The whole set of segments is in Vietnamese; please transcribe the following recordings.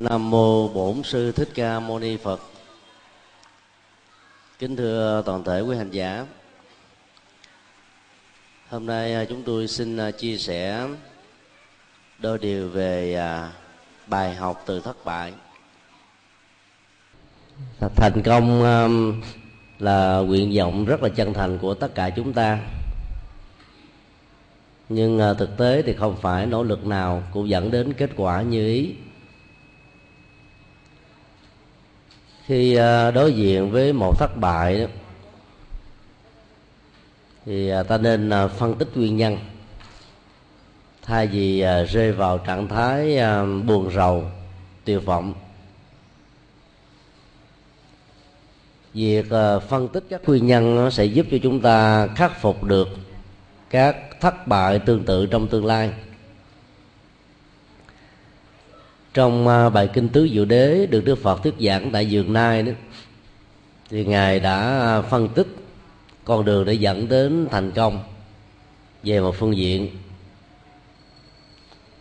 Nam mô Bổn sư Thích Ca Mâu Ni Phật. Kính thưa toàn thể quý hành giả. Hôm nay à, chúng tôi xin à, chia sẻ đôi điều về à, bài học từ thất bại. Thành công là nguyện vọng rất là chân thành của tất cả chúng ta nhưng thực tế thì không phải nỗ lực nào cũng dẫn đến kết quả như ý khi à, đối diện với một thất bại thì à, ta nên à, phân tích nguyên nhân. Thay vì rơi vào trạng thái buồn rầu, tuyệt vọng, việc phân tích các nguyên nhân sẽ giúp cho chúng ta khắc phục được các thất bại tương tự trong tương lai. Trong à, bài kinh tứ diệu đế được đức phật thuyết giảng tại giường nai đó thì ngài đã à, phân tích con đường để dẫn đến thành công về một phương diện.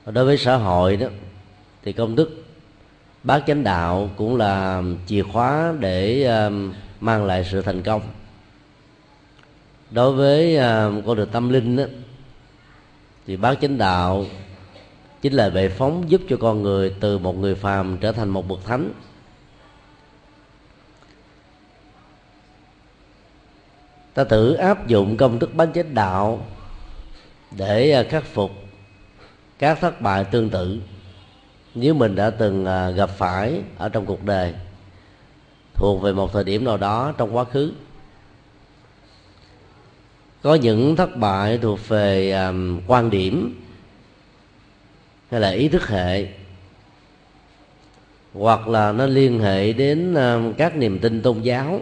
Đối với xã hội đó thì công đức bát chánh đạo cũng là chìa khóa để à, mang lại sự thành công. Đối với con đường tâm linh đó, thì bát chánh đạo chính là bệ phóng giúp cho con người từ một người phàm trở thành một bậc thánh. Ta thử áp dụng công thức bánh chánh đạo để à, khắc phục các thất bại tương tự nếu mình đã từng à, gặp phải ở trong cuộc đời thuộc về một thời điểm nào đó trong quá khứ. Có những thất bại thuộc về um, quan điểm hay là ý thức hệ. Hoặc là nó liên hệ đến à, các niềm tin tôn giáo.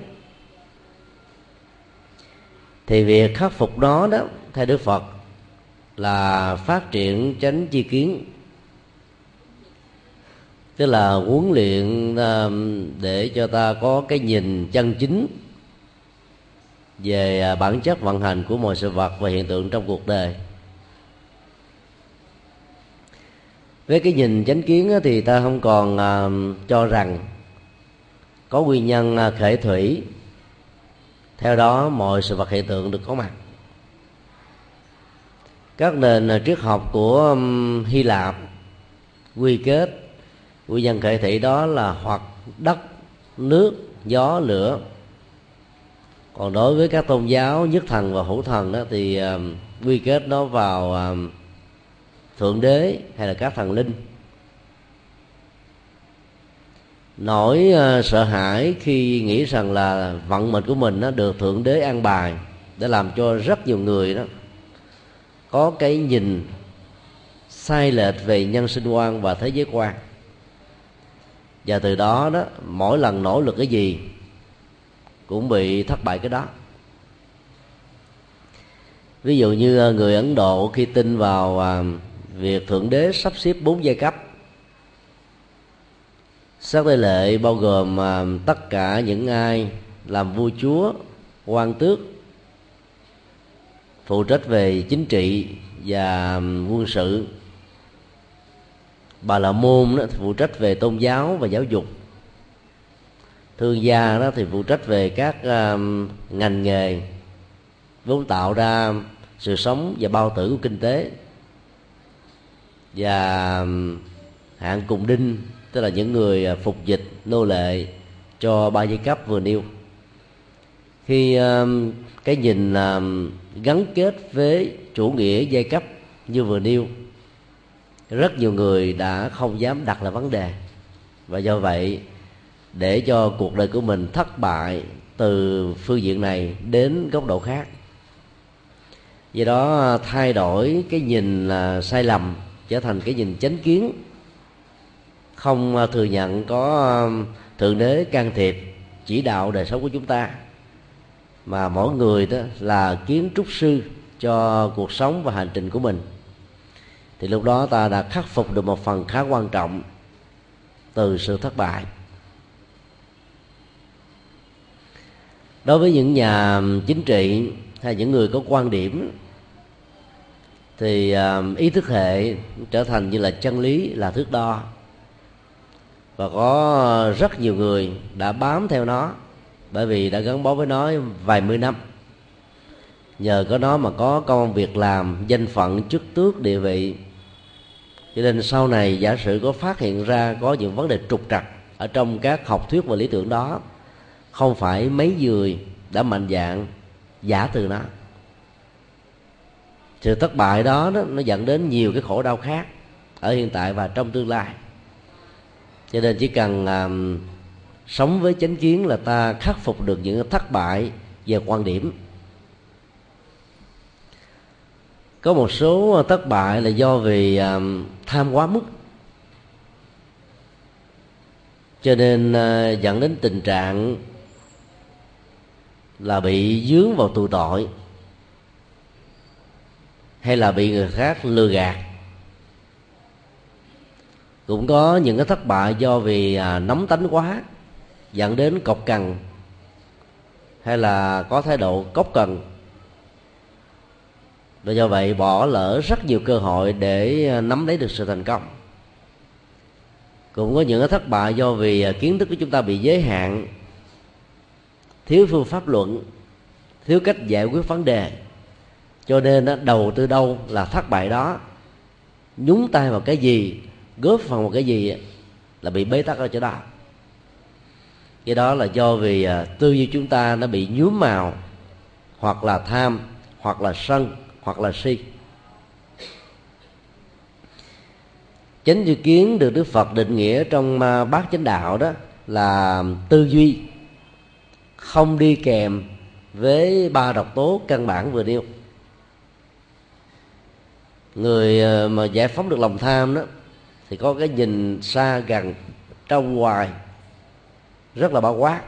Thì việc khắc phục đó đó, theo đức phật, là phát triển chánh chi kiến. Tức là huấn luyện à, để cho ta có cái nhìn chân chính về à, bản chất vận hành của mọi sự vật và hiện tượng trong cuộc đời. Với cái nhìn chánh kiến thì ta không còn à, cho rằng có nguyên nhân à, khể khởi thủy. Theo đó mọi sự vật hiện tượng được có mặt. Các nền à, triết học của hy lạp quy kết nguyên nhân khởi thủy đó là hoặc đất, nước, gió, lửa. Còn đối với các tôn giáo nhất thần và hữu thần đó thì quy kết nó vào thượng đế hay là các thần linh. Nỗi uh, sợ hãi khi nghĩ rằng là vận mệnh của mình nó được thượng đế an bài để làm cho rất nhiều người đó có cái nhìn sai lệch về nhân sinh quan và thế giới quan. Và từ đó đó mỗi lần nỗ lực cái gì cũng bị thất bại cái đó. Ví dụ như ờ, người ấn độ khi tin vào ờ, việc thượng đế sắp xếp bốn giai cấp. Sắc tây lệ bao gồm à, tất cả những ai làm vua chúa quan tước phụ trách về chính trị và à, quân sự. Bà là môn đó phụ trách về tôn giáo và giáo dục. Thương gia đó thì phụ trách về các uh, ngành nghề vốn tạo ra sự sống và bao tử của kinh tế và um, hạng cùng đinh tức là những người à, phục dịch nô lệ cho ba giai cấp vừa nêu. Khi um, cái nhìn um, gắn kết với chủ nghĩa giai cấp như vừa nêu rất nhiều người đã không dám đặt là vấn đề. Và do vậy để cho cuộc đời của mình thất bại từ phương diện này đến góc độ khác. Do đó thay đổi cái nhìn là sai lầm trở thành cái nhìn chánh kiến. Không à, thừa nhận có à, thượng đế can thiệp, chỉ đạo đời sống của chúng ta. Mà mỗi người đó là kiến trúc sư cho cuộc sống và hành trình của mình. Thì lúc đó ta đã khắc phục được một phần khá quan trọng từ sự thất bại. Đối với những nhà chính trị hay những người có quan điểm thì ý thức hệ trở thành như là chân lý, là thước đo. Và có rất nhiều người đã bám theo nó, bởi vì đã gắn bó với nó vài mươi năm. Nhờ có nó mà có công việc làm danh phận chức tước địa vị. Cho nên sau này giả sử có phát hiện ra có những vấn đề trục trặc ở trong các học thuyết và lý tưởng đó, không phải mấy người đã mạnh dạng giả từ nó sự thất bại đó, đó nó dẫn đến nhiều cái khổ đau khác ở hiện tại và trong tương lai. Cho nên chỉ cần um, sống với chánh kiến là ta khắc phục được những thất bại về quan điểm. Có một số thất bại là do vì um, tham quá mức. Cho nên uh, dẫn đến tình trạng là bị dướng vào tù tội hay là bị người khác lừa gạt. Cũng có những cái thất bại do vì à, nóng tánh quá dẫn đến cọc cằn hay là có thái độ cốc cần và do vậy bỏ lỡ rất nhiều cơ hội để à, nắm lấy được sự thành công. Cũng có những cái thất bại do vì à, kiến thức của chúng ta bị giới hạn thiếu phương pháp luận thiếu cách giải quyết vấn đề cho nên đầu tư đâu là thất bại đó. Nhúng tay vào cái gì, góp phần vào cái gì là bị bế tắc ở chỗ đó. Cái đó là do vì à, tư duy chúng ta nó bị nhuốm màu, hoặc là tham, hoặc là sân, hoặc là si. Chánh dự kiến được đức phật định nghĩa trong à, bát chánh đạo đó là tư duy, không đi kèm với ba độc tố căn bản vừa nêu người ờ, mà giải phóng được lòng tham đó thì có cái nhìn xa gần trong ngoài rất là bao quát.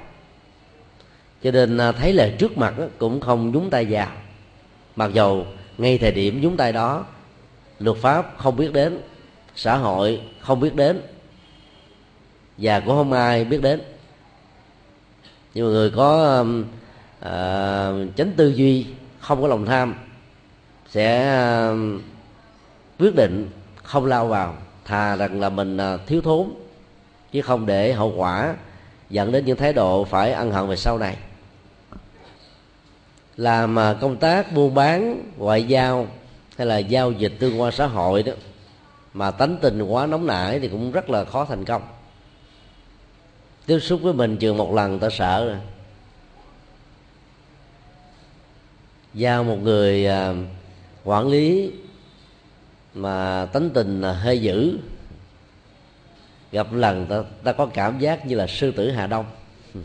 Cho nên à, thấy là trước mặt cũng không nhúng tay vào. Mặc dầu ngay thời điểm nhúng tay đó luật pháp không biết đến xã hội không biết đến và cũng không ai biết đến. Nhưng mà người có à, chánh tư duy không có lòng tham sẽ quyết định không lao vào, thà rằng là mình à, thiếu thốn, chứ không để hậu quả dẫn đến những thái độ phải ân hận về sau này. Làm à, công tác buôn bán, ngoại giao hay là giao dịch tương quan xã hội đó, mà tánh tình quá nóng nảy thì cũng rất là khó thành công. Tiếp xúc với mình chừng một lần ta sợ rồi. Giao một người à, quản lý mà tánh tình là hơi dữ. Gặp lần ta, ta có cảm giác như là sư tử hà đông.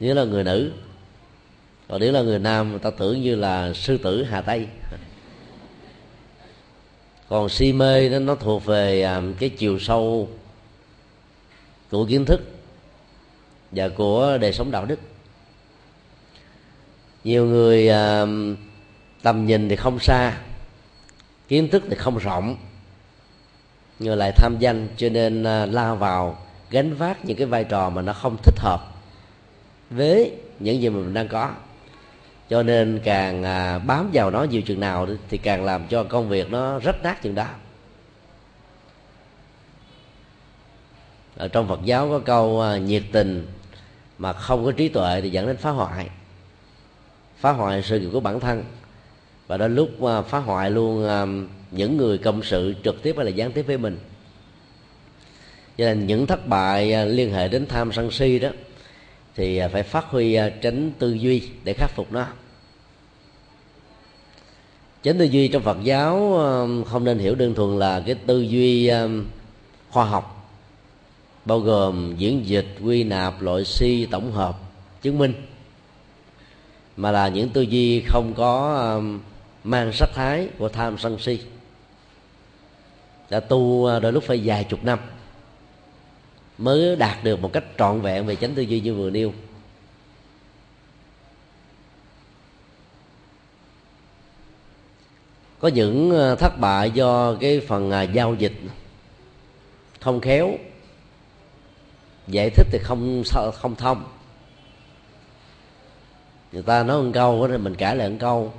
Nếu là người nữ. Còn nếu là người nam ta tưởng như là sư tử hà tây. Còn si mê nó nó thuộc về à, cái chiều sâu của kiến thức và của đời sống đạo đức. Nhiều người à, tầm nhìn thì không xa kiến thức thì không rộng người lại tham danh, cho nên à, la vào, gánh vác những cái vai trò mà nó không thích hợp với những gì mà mình đang có. Cho nên càng à, bám vào nó nhiều chừng nào thì càng làm cho công việc nó rách nát chừng đó. Ở trong Phật giáo có câu à, nhiệt tình mà không có trí tuệ thì dẫn đến phá hoại. Phá hoại sự nghiệp của bản thân và đến lúc à, phá hoại luôn à, những người cộng sự trực tiếp hay là gián tiếp với mình. Cho nên những thất bại à, liên hệ đến tham sân si đó, thì phải phát huy tránh tư duy để khắc phục nó. Tránh tư duy trong phật giáo không nên hiểu đơn thuần là cái tư duy khoa học, bao gồm diễn dịch, quy nạp, loại si, tổng hợp, chứng minh. Mà là những tư duy không có mang sắc thái của tham sân si. Đã tu à, đôi lúc phải vài chục năm mới đạt được một cách trọn vẹn về chánh tư duy như vừa nêu. Có những à, thất bại do cái phần à, giao dịch không khéo, giải thích thì không không thông. Người ta nói một câu thì mình cãi lại một câu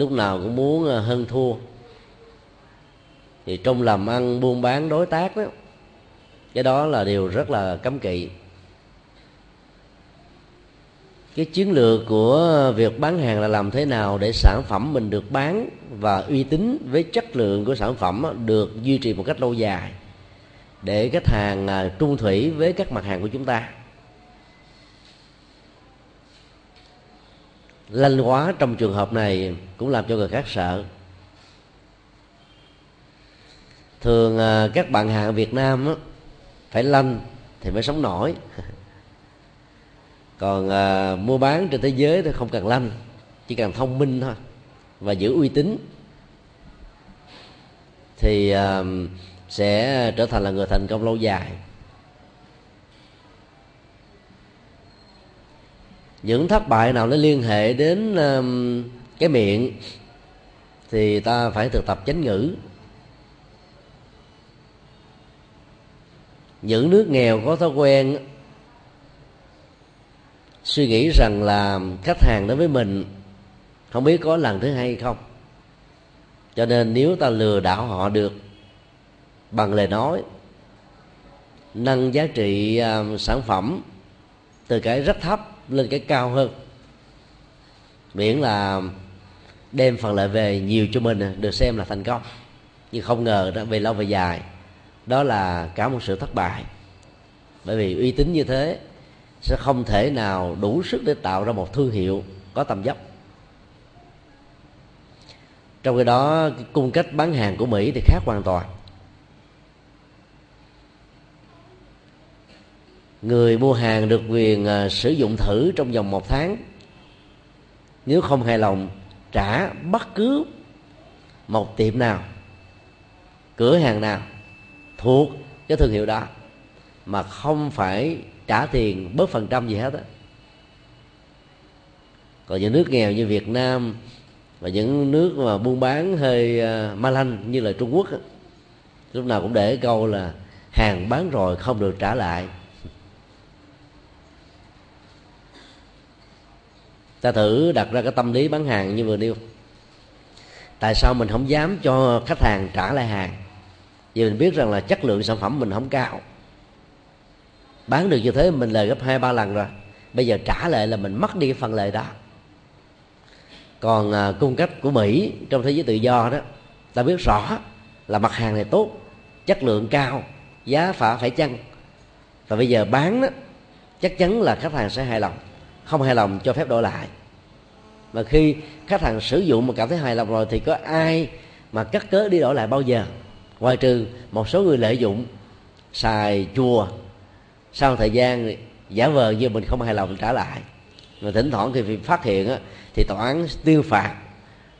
lúc nào cũng muốn à, hơn thua. Thì trong làm ăn, buôn bán, đối tác đó, cái đó là điều rất là cấm kỵ. Cái chiến lược của việc bán hàng là làm thế nào để sản phẩm mình được bán và uy tín với chất lượng của sản phẩm được duy trì một cách lâu dài để khách hàng à, trung thủy với các mặt hàng của chúng ta. Lanh quá trong trường hợp này cũng làm cho người khác sợ. Thường à, các bạn hàng Việt Nam phải lanh thì mới sống nổi. Còn à, mua bán trên thế giới thì không cần lanh chỉ cần thông minh thôi và giữ uy tín. Thì à, sẽ trở thành là người thành công lâu dài. Những thất bại nào nó liên hệ đến um, cái miệng thì ta phải thực tập chánh ngữ. Những nước nghèo có thói quen suy nghĩ rằng là khách hàng đối với mình không biết có lần thứ hai không. Cho nên nếu ta lừa đảo họ được bằng lời nói, nâng giá trị um, sản phẩm từ cái rất thấp lên cái cao hơn. Miễn là đem phần lợi về nhiều cho mình, được xem là thành công. Nhưng không ngờ đó, về lâu về dài, đó là cả một sự thất bại. Bởi vì uy tín như thế sẽ không thể nào đủ sức để tạo ra một thương hiệu có tầm dốc. Trong khi đó cung cách bán hàng của mỹ thì khác hoàn toàn. Người mua hàng được quyền à, sử dụng thử trong vòng một tháng. Nếu không hài lòng trả bất cứ một tiệm nào cửa hàng nào thuộc cái thương hiệu đó mà không phải trả tiền bớt phần trăm gì hết á. Còn những nước nghèo như Việt Nam và những nước mà buôn bán hơi à, ma lanh như là Trung Quốc á, lúc nào cũng để câu là hàng bán rồi không được trả lại. Ta thử đặt ra cái tâm lý bán hàng như vừa nêu. Tại sao mình không dám cho khách hàng trả lại hàng? Vì mình biết rằng là chất lượng sản phẩm mình không cao. Bán được như thế mình lời gấp hai ba lần rồi. Bây giờ trả lại là mình mất đi cái phần lời đó. Còn à, cung cách của mỹ trong thế giới tự do đó ta biết rõ là mặt hàng này tốt chất lượng cao giá phả phải chăng? Và bây giờ bán đó chắc chắn là khách hàng sẽ hài lòng không hài lòng cho phép đổi lại. Mà khi khách hàng sử dụng mà cảm thấy hài lòng rồi thì có ai mà cắt cớ đi đổi lại bao giờ? Ngoài trừ một số người lợi dụng xài chùa sau thời gian giả vờ như mình không hài lòng trả lại. Mà thỉnh thoảng thì phát hiện á, thì tòa án tiêu phạt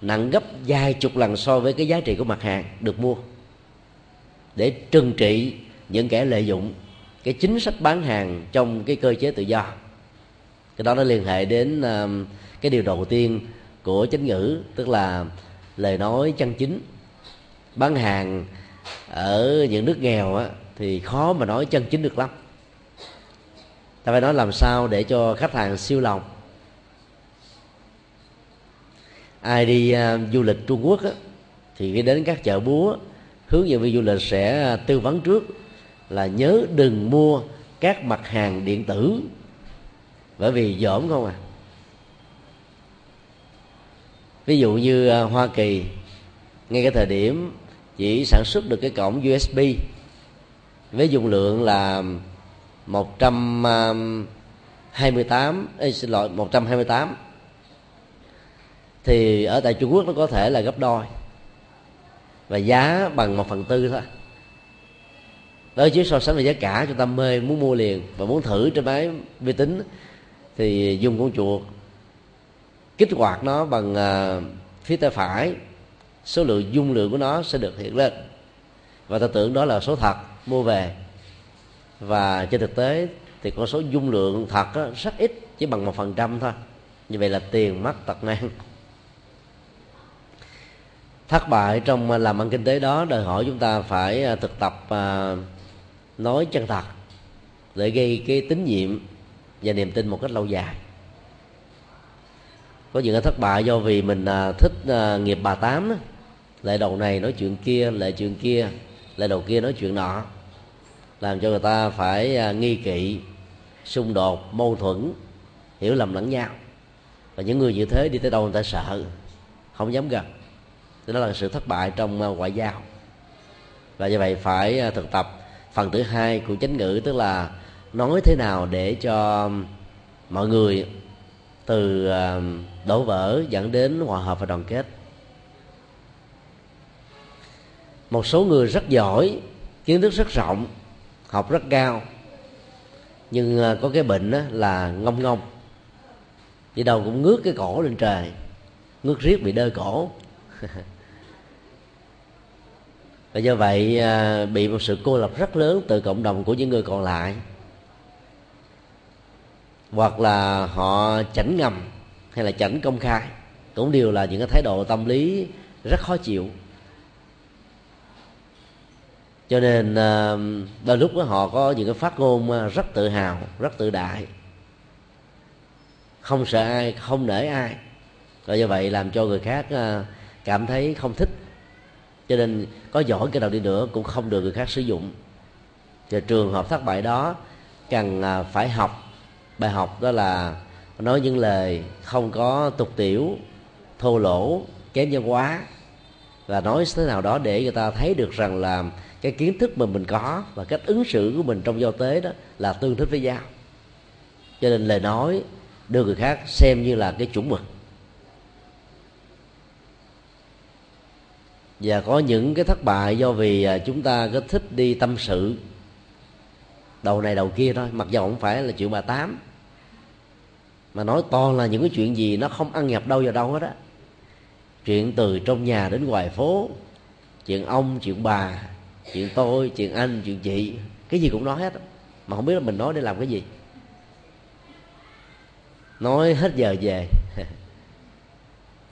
nặng gấp vài chục lần so với cái giá trị của mặt hàng được mua. Để trừng trị những kẻ lợi dụng cái chính sách bán hàng trong cái cơ chế tự do cái đó nó liên hệ đến uh, cái điều đầu tiên của chánh ngữ tức là lời nói chân chính. Bán hàng ở những nước nghèo á, thì khó mà nói chân chính được lắm. Ta phải nói làm sao để cho khách hàng siêu lòng. Ai đi uh, du lịch trung quốc á, thì khi đến các chợ búa hướng dẫn viên du lịch sẽ tư vấn trước là nhớ đừng mua các mặt hàng điện tử bởi vì dởm không à. Ví dụ như à, hoa kỳ ngay cái thời điểm chỉ sản xuất được cái cổng usb với dung lượng là 128 ấy, à, xin lỗi 128 thì ở tại Trung Quốc nó có thể là gấp đôi và giá bằng một phần tư thôi. Đó chứ so sánh về giá cả chúng ta mê muốn mua liền và muốn thử trên máy vi tính thì dùng con chuột kích hoạt nó bằng à, phía tay phải. Số lượng dung lượng của nó sẽ được hiện lên. Và ta tưởng đó là số thật mua về. Và trên thực tế thì con số dung lượng thật đó, rất ít chỉ bằng một phần trăm thôi. Như vậy là tiền mất tật mang. Thất bại trong à, làm ăn kinh tế đó đòi hỏi chúng ta phải à, thực tập nói chân thật để gây cái tín nhiệm và niềm tin một cách lâu dài. Có những cái thất bại do vì mình à, thích à, nghiệp bà tám đó. lại đầu này nói chuyện kia, lại chuyện kia, lại đầu kia nói chuyện nọ. Làm cho người ta phải à, nghi kỵ, xung đột, mâu thuẫn, hiểu lầm lẫn nhau. Và những người như thế đi tới đâu người ta sợ, không dám gần. Đó là sự thất bại trong ngoại giao. Và như vậy phải thực tập phần thứ hai của chánh ngữ, tức là nói thế nào để cho mọi người từ ờ, đổ vỡ dẫn đến hòa hợp và đoàn kết? Một số người rất giỏi, kiến thức rất rộng, học rất cao, nhưng ờ, có cái bệnh là ngông ngông. Đi đâu cũng ngước cái cổ lên trời, ngước riết bị đơ cổ. Và do vậy ờ, bị một sự cô lập rất lớn từ cộng đồng của những người còn lại hoặc là họ chảnh ngầm hay là chảnh công khai, cũng đều là những cái thái độ tâm lý rất khó chịu. Cho nên ờ, đôi lúc đó họ có những cái phát ngôn ờ, rất tự hào, rất tự đại. Không sợ ai, không nể ai. Và do vậy làm cho người khác ờ, cảm thấy không thích. Cho nên có giỏi cái nào đi nữa cũng không được người khác sử dụng. Và trường hợp thất bại đó cần phải học bài học đó là nói những lời không có tục tiểu, thô lỗ, kém nhân quá và nói thế nào đó để người ta thấy được rằng là cái kiến thức mà mình có và cách ứng xử của mình trong giao tế đó là tương thích với giao cho nên lời nói đưa người khác xem như là cái chuẩn mực. Và có những cái thất bại do vì à, chúng ta có thích đi tâm sự, đầu này đầu kia thôi, mặc dù không phải là chuyện bà tám mà nói toàn là những cái chuyện gì nó không ăn nhập đâu vào đâu hết á. Chuyện từ trong nhà đến ngoài phố, chuyện ông, chuyện bà, chuyện tôi, chuyện anh, chuyện chị, cái gì cũng nói hết mà không biết là mình nói để làm cái gì. Nói hết giờ về.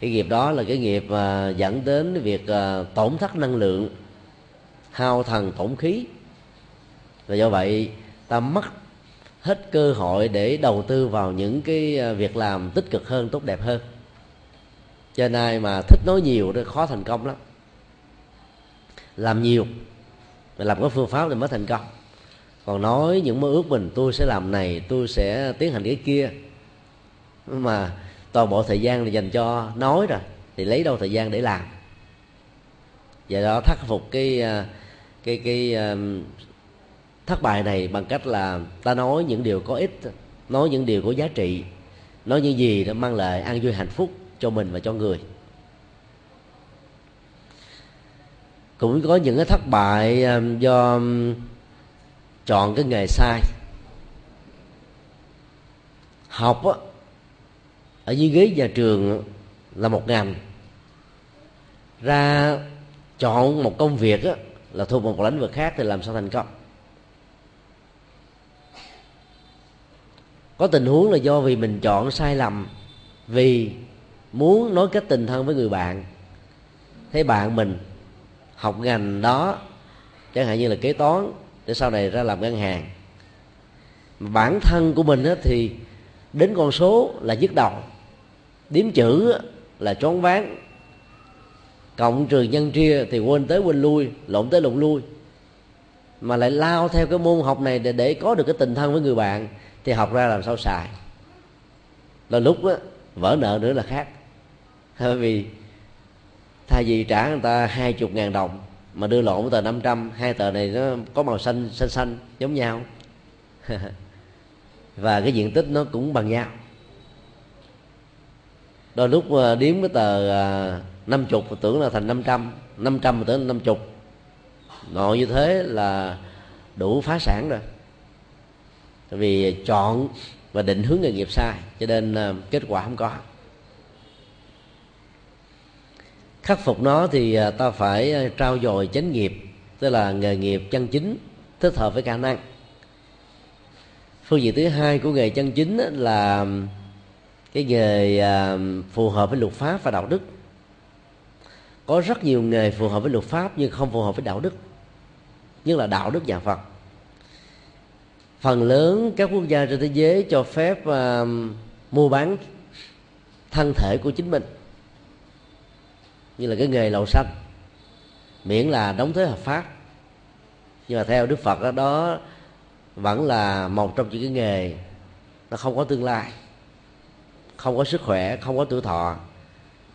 Cái nghiệp đó là cái nghiệp mà dẫn đến việc à, tổn thất năng lượng, hao thần tổn khí. Và do vậy, ta mất hết cơ hội để đầu tư vào những cái à, việc làm tích cực hơn, tốt đẹp hơn. Cho nên mà thích nói nhiều đó khó thành công lắm. Làm nhiều mình làm có phương pháp thì mới thành công. Còn nói những mơ ước mình, tôi sẽ làm này, tôi sẽ tiến hành cái kia. Mà toàn bộ thời gian là dành cho nói rồi, thì lấy đâu thời gian để làm. Và đó, khắc phục cái à, cái cái à, thất bại này bằng cách là ta nói những điều có ích nói những điều có giá trị nói những gì nó mang lại an vui hạnh phúc cho mình và cho người. Cũng có những cái thất bại um, do um, chọn cái nghề sai. Học á, ở dưới ghế nhà trường là một ngành. Ra chọn một công việc á, là thuộc một lĩnh vực khác thì làm sao thành công? Có tình huống là do vì mình chọn sai lầm vì muốn nói cách tình thân với người bạn. Thấy bạn mình học ngành đó chẳng hạn như là kế toán để sau này ra làm ngân hàng. Bản thân của mình thì đến con số là nhức đầu. Điếm chữ là choáng váng. Cộng trừ nhân chia thì quên tới quên lui lộn tới lộn lui. Mà lại lao theo cái môn học này để, để có được cái tình thân với người bạn thì học ra làm sao xài. Là lúc đó, vỡ nợ nữa là khác. Bởi vì thay vì trả người ta hai chục ngàn đồng mà đưa lộn với tờ 500 hai tờ này nó có màu xanh xanh xanh giống nhau. Và cái diện tích nó cũng bằng nhau. Đôi lúc à, điếm cái tờ à, năm chục tưởng là thành năm trăm năm trăm tưởng là năm chục. Nội như thế là đủ phá sản rồi vì chọn và định hướng nghề nghiệp sai, cho nên ờ, kết quả không có. Khắc phục nó thì ờ, ta phải ờ, trao dồi chánh nghiệp, tức là nghề nghiệp chân chính thích hợp với khả năng. Phương diện thứ hai của nghề chân chính là cái nghề phù hợp với luật pháp và đạo đức. Có rất nhiều nghề phù hợp với luật pháp nhưng không phù hợp với đạo đức, nhất là đạo đức nhà phật phần lớn các quốc gia trên thế giới cho phép uh, mua bán thân thể của chính mình như là cái nghề lầu xanh miễn là đóng thuế hợp pháp. Nhưng mà theo đức phật đó, đó vẫn là một trong những cái nghề nó không có tương lai không có sức khỏe không có tuổi thọ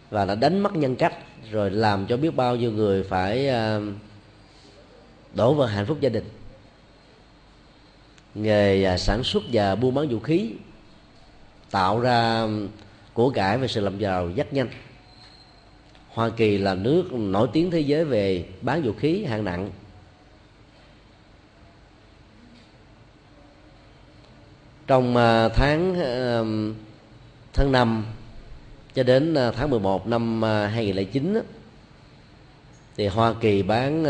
và đã đánh mất nhân cách rồi làm cho biết bao nhiêu người phải à, đổ vào hạnh phúc gia đình nghề sản xuất và buôn bán vũ khí, tạo ra của cải về sự làm giàu rất nhanh. Hoa Kỳ là nước nổi tiếng thế giới về bán vũ khí hạng nặng. Trong à, tháng à, tháng 5 cho đến à, tháng 11 năm 2009 thì Hoa Kỳ bán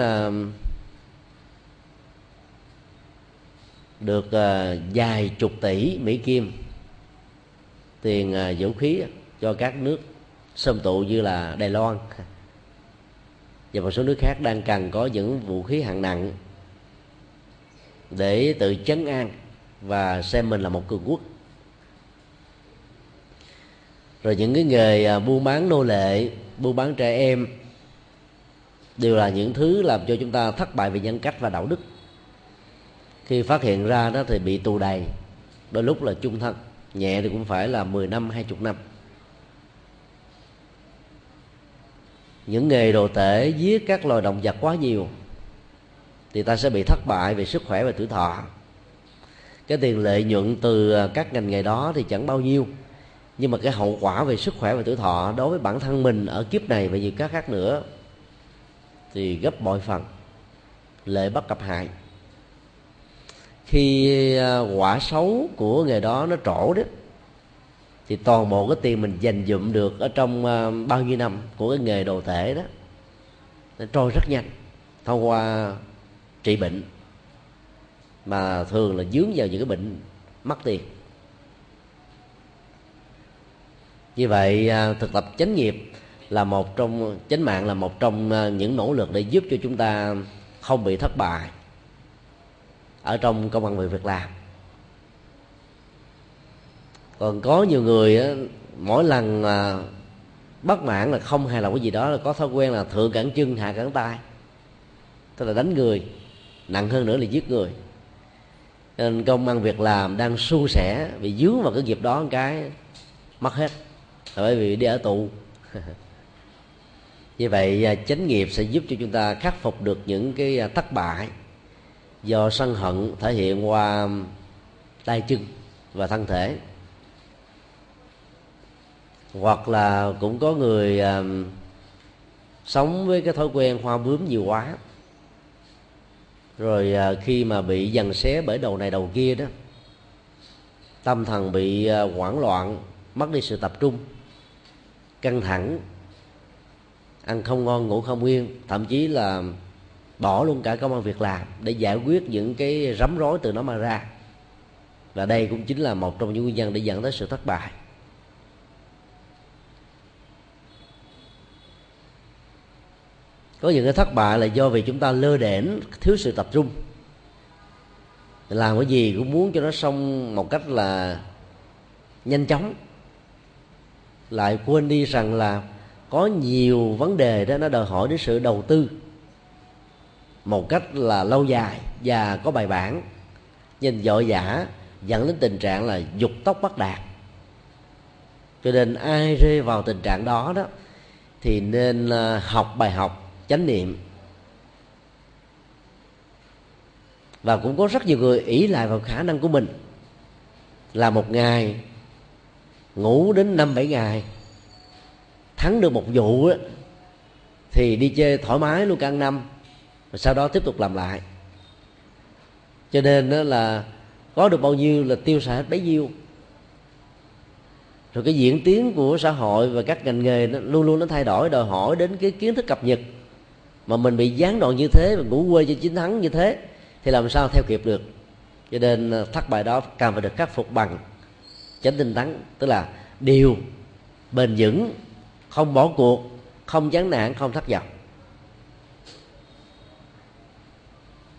được à, vài chục tỷ Mỹ Kim tiền à, vũ khí cho các nước xâm tụ như là Đài Loan và một số nước khác đang cần có những vũ khí hạng nặng để tự chấn an và xem mình là một cường quốc. Rồi những cái nghề à, buôn bán nô lệ, buôn bán trẻ em đều là những thứ làm cho chúng ta thất bại về nhân cách và đạo đức khi phát hiện ra đó thì bị tù đầy. Đôi lúc là chung thân, nhẹ thì cũng phải là 10 năm 20 năm. Những nghề đồ tể giết các loài động vật quá nhiều thì ta sẽ bị thất bại về sức khỏe và tuổi thọ. Cái tiền lợi nhuận từ à, các ngành nghề đó thì chẳng bao nhiêu, nhưng mà cái hậu quả về sức khỏe và tuổi thọ đối với bản thân mình ở kiếp này và nhiều các khác nữa thì gấp bội phần lệ bất cập hại khi à, quả xấu của nghề đó nó trổ đó, thì toàn bộ cái tiền mình dành dụm được ở trong à, bao nhiêu năm của cái nghề đồ thể đó, nó trôi rất nhanh thông qua trị bệnh. Mà thường là dướng vào những cái bệnh mất tiền. Như vậy à, thực tập chánh nghiệp là một trong, chánh mạng là một trong những nỗ lực để giúp cho chúng ta không bị thất bại ở trong công ăn việc làm còn có nhiều người á, mỗi lần bất mãn là không hài lòng cái gì đó là có thói quen là thượng cẳng chân hạ cẳng tay. Tức là đánh người nặng hơn nữa là giết người. Nên công ăn việc làm đang su sẻ bị dướng vào cái nghiệp đó một cái mất hết. Là bởi vì đi ở tù. Như vậy à, chánh nghiệp sẽ giúp cho chúng ta khắc phục được những cái à, thất bại do sân hận thể hiện qua tay chân và thân thể. Hoặc là cũng có người à, sống với cái thói quen hoa bướm nhiều quá rồi à, khi mà bị dằn xé bởi đầu này đầu kia đó tâm thần bị à, hoảng loạn mất đi sự tập trung căng thẳng ăn không ngon ngủ không yên thậm chí là bỏ luôn cả công an việc làm để giải quyết những cái rắm rối từ nó mà ra. Và đây cũng chính là một trong những nguyên nhân để dẫn tới sự thất bại. Có những cái thất bại là do vì chúng ta lơ đễnh, thiếu sự tập trung. Làm cái gì cũng muốn cho nó xong một cách là nhanh chóng. Lại quên đi rằng là có nhiều vấn đề đó, nó đòi hỏi đến sự đầu tư một cách là lâu dài và có bài bản nhìn dội dã dẫn đến tình trạng là dục tóc bắt đạt cho nên ai rơi vào tình trạng đó đó thì nên ờ, học bài học chánh niệm. Và cũng có rất nhiều người ý lại vào khả năng của mình. Là một ngày ngủ đến năm bảy ngày thắng được một vụ á, thì đi chơi thoải mái luôn cả năm và sau đó tiếp tục làm lại. Cho nên đó là có được bao nhiêu là tiêu xài hết bấy nhiêu. Rồi cái diễn tiến của xã hội và các ngành nghề nó luôn luôn nó thay đổi, đòi hỏi đến cái kiến thức cập nhật. Mà mình bị gián đoạn như thế và ngủ quê cho chiến thắng như thế, thì làm sao theo kịp được? Cho nên ờ, thất bại đó càng phải được khắc phục bằng chánh tinh tấn, tức là điều bền vững, không bỏ cuộc, không chán nản, không thất vọng.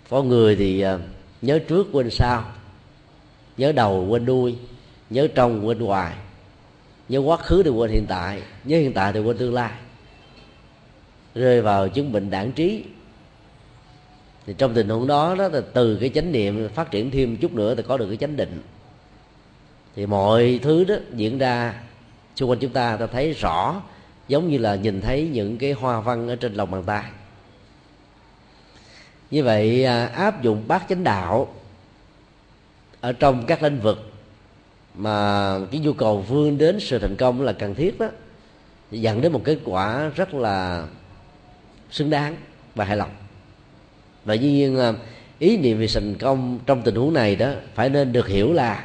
Có người thì à, nhớ trước quên sau, nhớ đầu quên đuôi, nhớ trong quên ngoài nhớ quá khứ thì quên hiện tại, nhớ hiện tại thì quên tương lai. Rơi vào chứng bệnh đảng trí. Thì trong tình huống đó đó là từ cái chánh niệm phát triển thêm chút nữa thì có được cái chánh định. Thì mọi thứ đó diễn ra xung quanh chúng ta ta thấy rõ, giống như là nhìn thấy những cái hoa văn ở trên lòng bàn tay như vậy à, áp dụng bát chánh đạo ở trong các lĩnh vực mà cái nhu cầu vươn đến sự thành công là cần thiết đó dẫn đến một kết quả rất là xứng đáng và hài lòng. Và dĩ nhiên à, ý niệm về thành công trong tình huống này đó phải nên được hiểu là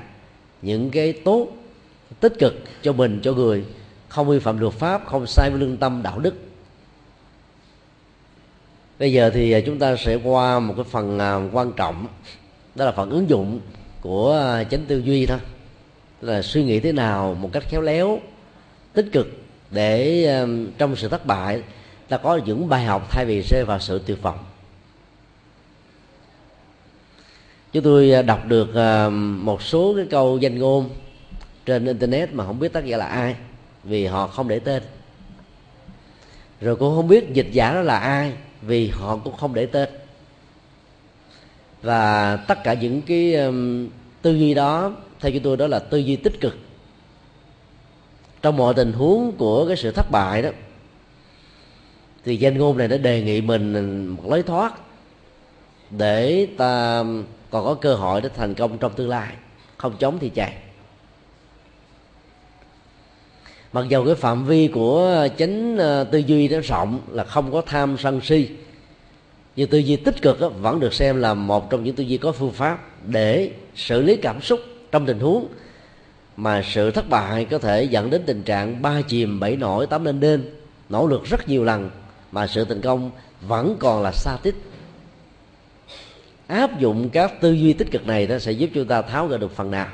những cái tốt tích cực cho mình, cho người, không vi phạm luật pháp, không sai với lương tâm, đạo đức bây giờ thì à, chúng ta sẽ qua một cái phần à, quan trọng, đó là phần ứng dụng của à, chánh tư duy thôi. Là suy nghĩ thế nào một cách khéo léo, tích cực để trong sự thất bại ta có những bài học thay vì rơi vào sự tuyệt vọng. Chúng tôi đọc được một số cái câu danh ngôn trên internet mà không biết tác giả là ai, vì họ không để tên. Rồi cũng không biết dịch giả đó là ai vì họ cũng không để tên. Và tất cả những cái um, tư duy đó theo chúng tôi đó là tư duy tích cực. Trong mọi tình huống của cái sự thất bại đó thì danh ngôn này đã đề nghị mình một lối thoát để ta um, còn có cơ hội để thành công trong tương lai. Không chống thì chạy mặc dầu cái phạm vi của chánh ờ, tư duy nó rộng là không có tham sân si nhưng tư duy tích cực đó, vẫn được xem là một trong những tư duy có phương pháp để xử lý cảm xúc trong tình huống mà sự thất bại có thể dẫn đến tình trạng ba chìm bảy nổi tám lên đên nỗ lực rất nhiều lần mà sự thành công vẫn còn là xa tích áp dụng các tư duy tích cực này nó sẽ giúp chúng ta tháo gỡ được phần nào.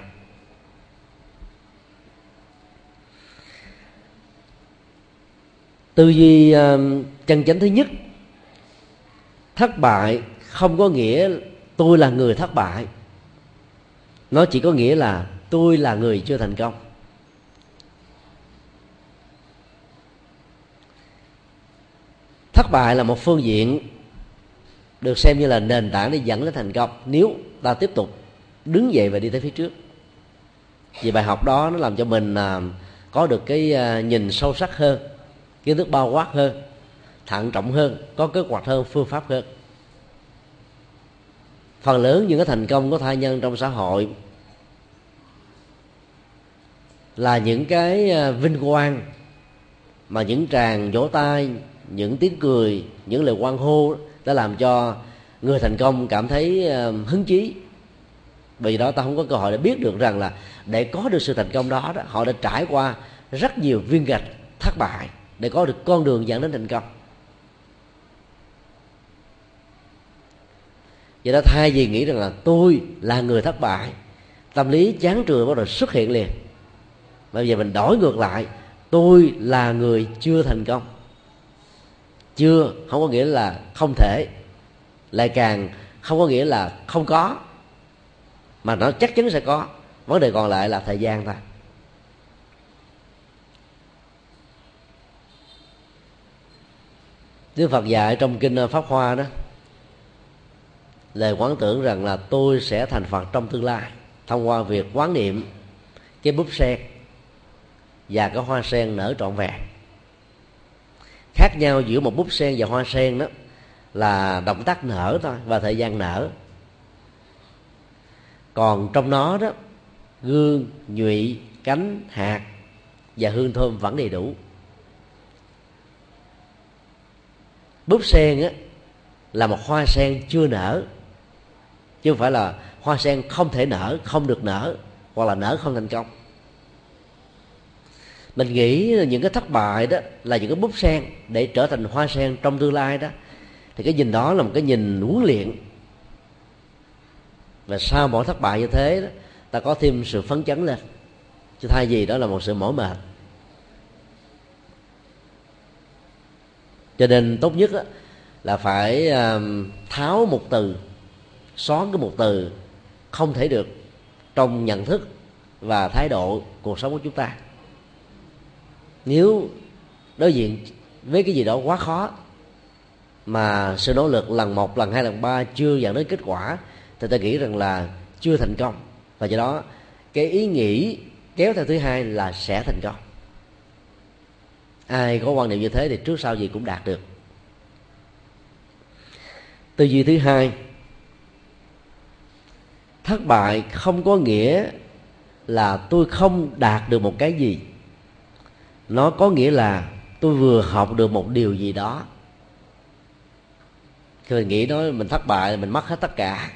Tư duy ờ, chân chánh thứ nhất thất bại không có nghĩa tôi là người thất bại. Nó chỉ có nghĩa là tôi là người chưa thành công. Thất bại là một phương diện được xem như là nền tảng để dẫn đến thành công. Nếu ta tiếp tục đứng dậy và đi tới phía trước. Vì bài học đó nó làm cho mình ờ, có được cái ờ, nhìn sâu sắc hơn kiến thức bao quát hơn thận trọng hơn có kế hoạch hơn phương pháp hơn. Phần lớn những cái thành công của thai nhân trong xã hội là những cái à, vinh quang mà những tràng vỗ tay những tiếng cười những lời quan hô đã làm cho người thành công cảm thấy à, hứng chí. Vì đó ta không có cơ hội để biết được rằng là để có được sự thành công đó, đó họ đã trải qua rất nhiều viên gạch thất bại để có được con đường dẫn đến thành công. Vậy đó, thay vì nghĩ rằng là tôi là người thất bại, tâm lý chán trường bắt đầu xuất hiện liền. Bây giờ mình đổi ngược lại, tôi là người chưa thành công. Chưa không có nghĩa là không thể, lại càng không có nghĩa là không có, mà nó chắc chắn sẽ có. Vấn đề còn lại là thời gian thôi. Đức Phật dạy trong kinh ờ, Pháp Hoa đó, lời quán tưởng rằng là tôi sẽ thành Phật trong tương lai, thông qua việc quán niệm cái búp sen và cái hoa sen nở trọn vẹn. Khác nhau giữa một búp sen và hoa sen đó là động tác nở thôi và thời gian nở. Còn trong nó đó, gương, nhụy, cánh, hạt và hương thơm vẫn đầy đủ. Búp sen á là một hoa sen chưa nở. Chứ không phải là hoa sen không thể nở không được nở hoặc là nở không thành công. Mình nghĩ những cái thất bại đó là những cái búp sen để trở thành hoa sen trong tương lai đó. Thì cái nhìn đó là một cái nhìn huấn luyện. Và sau mỗi thất bại như thế đó, ta có thêm sự phấn chấn lên. Chứ thay gì đó là một sự mỏi mệt. Cho nên tốt nhất đó, là phải um, tháo một từ xóa cái một từ không thể được trong nhận thức và thái độ cuộc sống của chúng ta. Nếu đối diện với cái gì đó quá khó mà sự nỗ lực lần một lần hai lần ba chưa dẫn đến kết quả thì ta nghĩ rằng là chưa thành công. Và do đó cái ý nghĩ kéo theo thứ hai là sẽ thành công ai có quan niệm như thế thì trước sau gì cũng đạt được. Tư duy thứ hai, thất bại không có nghĩa là tôi không đạt được một cái gì. Nó có nghĩa là tôi vừa học được một điều gì đó. Khi mình nghĩ nói mình thất bại, mình mất hết tất cả.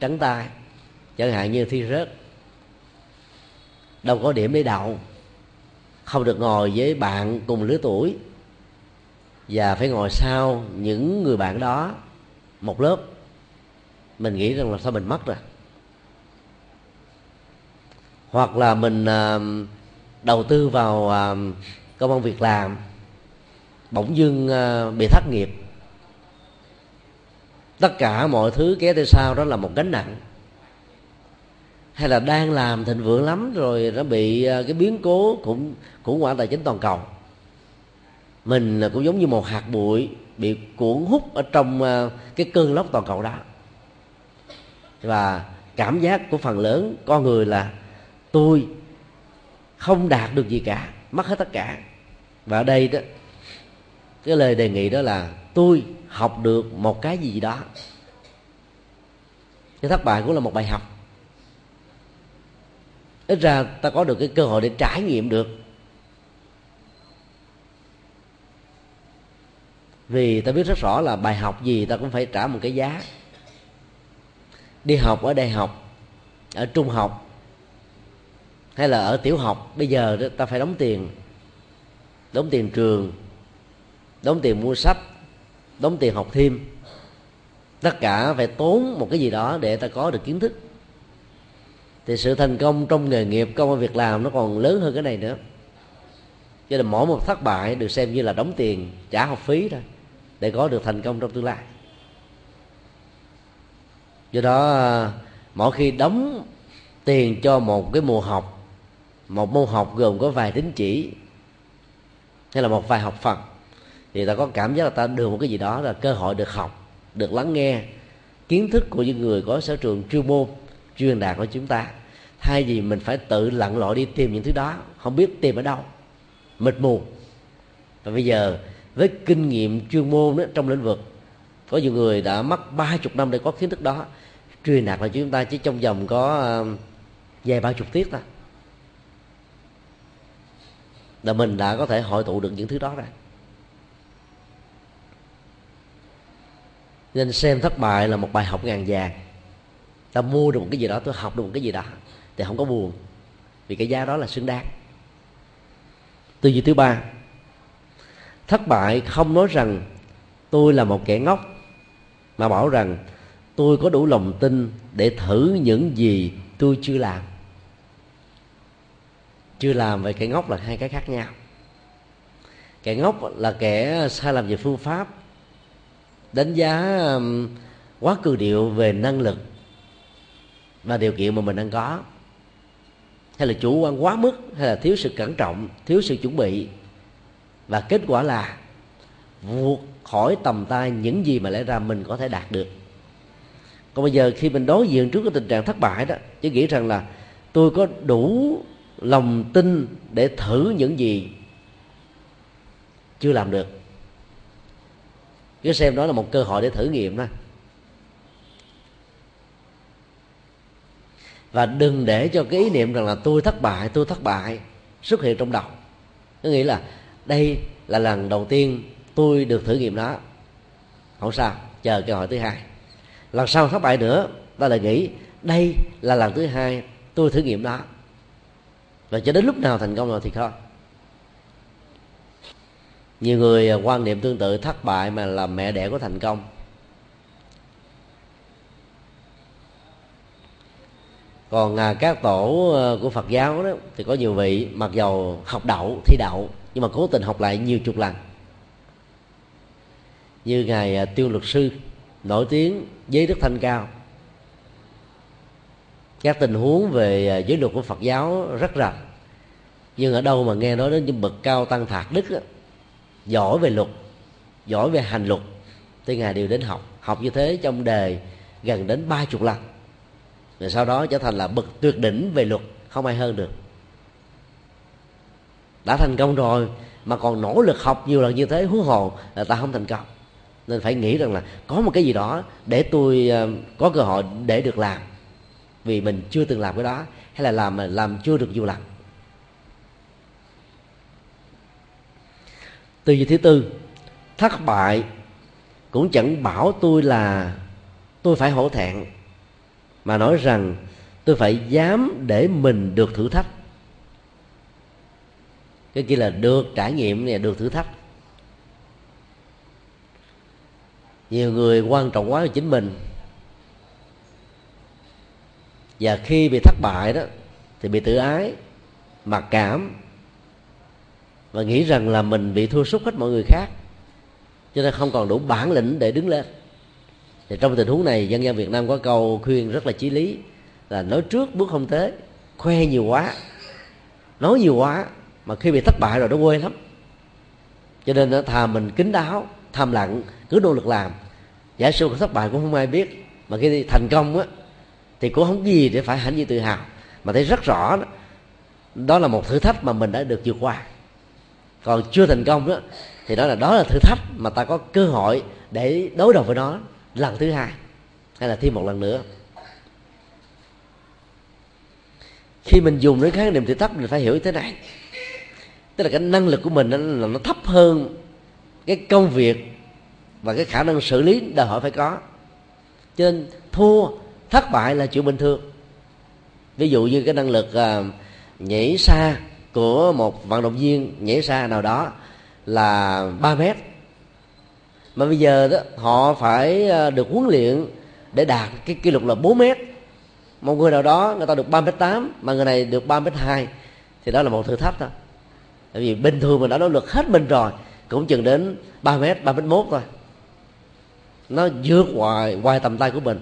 Trắng tay, chẳng hạn như thi rớt đâu có điểm để đậu không được ngồi với bạn cùng lứa tuổi. Và phải ngồi sau những người bạn đó một lớp. Mình nghĩ rằng là sao mình mất rồi. Hoặc là mình uh, đầu tư vào uh, công an việc làm bỗng dưng uh, bị thất nghiệp. Tất cả mọi thứ kéo theo sau đó là một gánh nặng hay là đang làm thịnh vượng lắm rồi nó bị ờ, cái biến cố cũng khủng hoảng tài chính toàn cầu. Mình cũng giống như một hạt bụi bị cuốn hút ở trong ờ, cái cơn lốc toàn cầu đó. Và cảm giác của phần lớn con người là tôi không đạt được gì cả, mất hết tất cả. Và ở đây đó, cái lời đề nghị đó là tôi học được một cái gì đó. Cái thất bại cũng là một bài học ít ra ta có được cái cơ hội để trải nghiệm được. Vì ta biết rất rõ là bài học gì ta cũng phải trả một cái giá. Đi học ở đại học ở trung học hay là ở tiểu học bây giờ đó, ta phải đóng tiền. Đóng tiền trường đóng tiền mua sách đóng tiền học thêm. Tất cả phải tốn một cái gì đó để ta có được kiến thức thì sự thành công trong nghề nghiệp, công an việc làm nó còn lớn hơn cái này nữa. Cho nên mỗi một thất bại được xem như là đóng tiền, trả học phí thôi, để có được thành công trong tương lai. Do đó, mỗi khi đóng tiền cho một cái mùa học, một môn học gồm có vài tín chỉ, hay là một vài học phần thì ta có cảm giác là ta được một cái gì đó là cơ hội được học, được lắng nghe kiến thức của những người có sở trường chuyên môn chuyên đạt của chúng ta. Thay vì mình phải tự lặn lội đi tìm những thứ đó không biết tìm ở đâu. Mịt mù. Và bây giờ với kinh nghiệm chuyên môn đó, trong lĩnh vực có nhiều người đã mất ba chục năm để có kiến thức đó. Truyền đạt là chúng ta chỉ trong vòng có um, vài ba chục tiết thôi. Là mình đã có thể hội tụ được những thứ đó ra nên xem thất bại là một bài học ngàn vàng ta mua được một cái gì đó, tôi học được một cái gì đó, thì không có buồn. Vì cái giá đó là xứng đáng. Tư duy thứ ba. Thất bại không nói rằng tôi là một kẻ ngốc, mà bảo rằng tôi có đủ lòng tin để thử những gì tôi chưa làm. Chưa làm về kẻ ngốc là hai cái khác nhau. Kẻ ngốc là kẻ sai lầm về phương pháp, đánh giá quá cường điệu về năng lực và điều kiện mà mình đang có. Hay là chủ quan quá mức, hay là thiếu sự cẩn trọng, thiếu sự chuẩn bị. Và kết quả là vượt khỏi tầm tay những gì mà lẽ ra mình có thể đạt được. Còn bây giờ khi mình đối diện trước cái tình trạng thất bại đó, chỉ nghĩ rằng là tôi có đủ lòng tin để thử những gì chưa làm được. Cứ xem đó là một cơ hội để thử nghiệm đó. Và đừng để cho cái ý niệm rằng là tôi thất bại, tôi thất bại xuất hiện trong đầu. Có nghĩa là đây là lần đầu tiên tôi được thử nghiệm đó không sao, chờ cơ hội thứ hai. Lần sau thất bại nữa, ta lại nghĩ đây là lần thứ hai tôi thử nghiệm đó và cho đến lúc nào thành công rồi thì thôi nhiều người à, quan niệm tương tự, thất bại mà là mẹ đẻ của thành công. Còn à, các tổ à, của phật giáo đó thì có nhiều vị mặc dầu học đậu thi đậu nhưng mà cố tình học lại nhiều chục lần. Như ngài à, tiêu luật sư nổi tiếng với đức thanh cao. Các tình huống về à, giới luật của phật giáo rất rành nhưng ở đâu mà nghe nói đến những bậc cao tăng thạc đức đó, giỏi về luật giỏi về hành luật thì ngài đều đến học. Học như thế trong đề gần đến ba chục lần rồi sau đó trở thành là bậc tuyệt đỉnh về luật, không ai hơn được. Đã thành công rồi, mà còn nỗ lực học nhiều lần như thế, huống hồ là ta không thành công. Nên phải nghĩ rằng là có một cái gì đó để tôi ờ, có cơ hội để được làm vì mình chưa từng làm cái đó, hay là làm mà làm chưa được nhiều lần. Tư duy thứ tư, thất bại cũng chẳng bảo tôi là tôi phải hổ thẹn mà nói rằng, tôi phải dám để mình được thử thách. Cái kia là được trải nghiệm này được thử thách. Nhiều người quan trọng quá chính mình. Và khi bị thất bại đó, thì bị tự ái, mặc cảm, và nghĩ rằng là mình bị thua sút hết mọi người khác. Cho nên không còn đủ bản lĩnh để đứng lên thì trong tình huống này dân gian Việt Nam có câu khuyên rất là chí lý là nói trước bước không tế khoe nhiều quá. Nói nhiều quá mà khi bị thất bại rồi nó quê lắm. Cho nên nó thà mình kín đáo tham lặng cứ nỗ lực làm. Giả sử thất bại cũng không ai biết mà khi thành công á thì cũng không gì để phải hãnh diện tự hào. Mà thấy rất rõ đó, đó là một thử thách mà mình đã được vượt qua. Còn chưa thành công đó thì đó là đó là thử thách mà ta có cơ hội để đối đầu với nó lần thứ hai hay là thêm một lần nữa. Khi mình dùng đến khái niệm thử thách mình phải hiểu như thế này. Tức là cái năng lực của mình nó, là nó thấp hơn cái công việc và cái khả năng xử lý đòi hỏi phải có. Cho nên thua thất bại là chuyện bình thường. Ví dụ như cái năng lực uh, nhảy xa của một vận động viên nhảy xa nào đó là 3 mét mà bây giờ đó, họ phải ờ, được huấn luyện để đạt cái kỷ lục là 4 mét. Một người nào đó, người ta được 3 mét 8 mà người này được 3 mét 2 thì đó là một thử thách thôi. Tại vì bình thường mình đã nỗ lực hết mình rồi, cũng chừng đến 3 mét 3 mét 1 thôi. Nó vượt ngoài ngoài tầm tay của mình.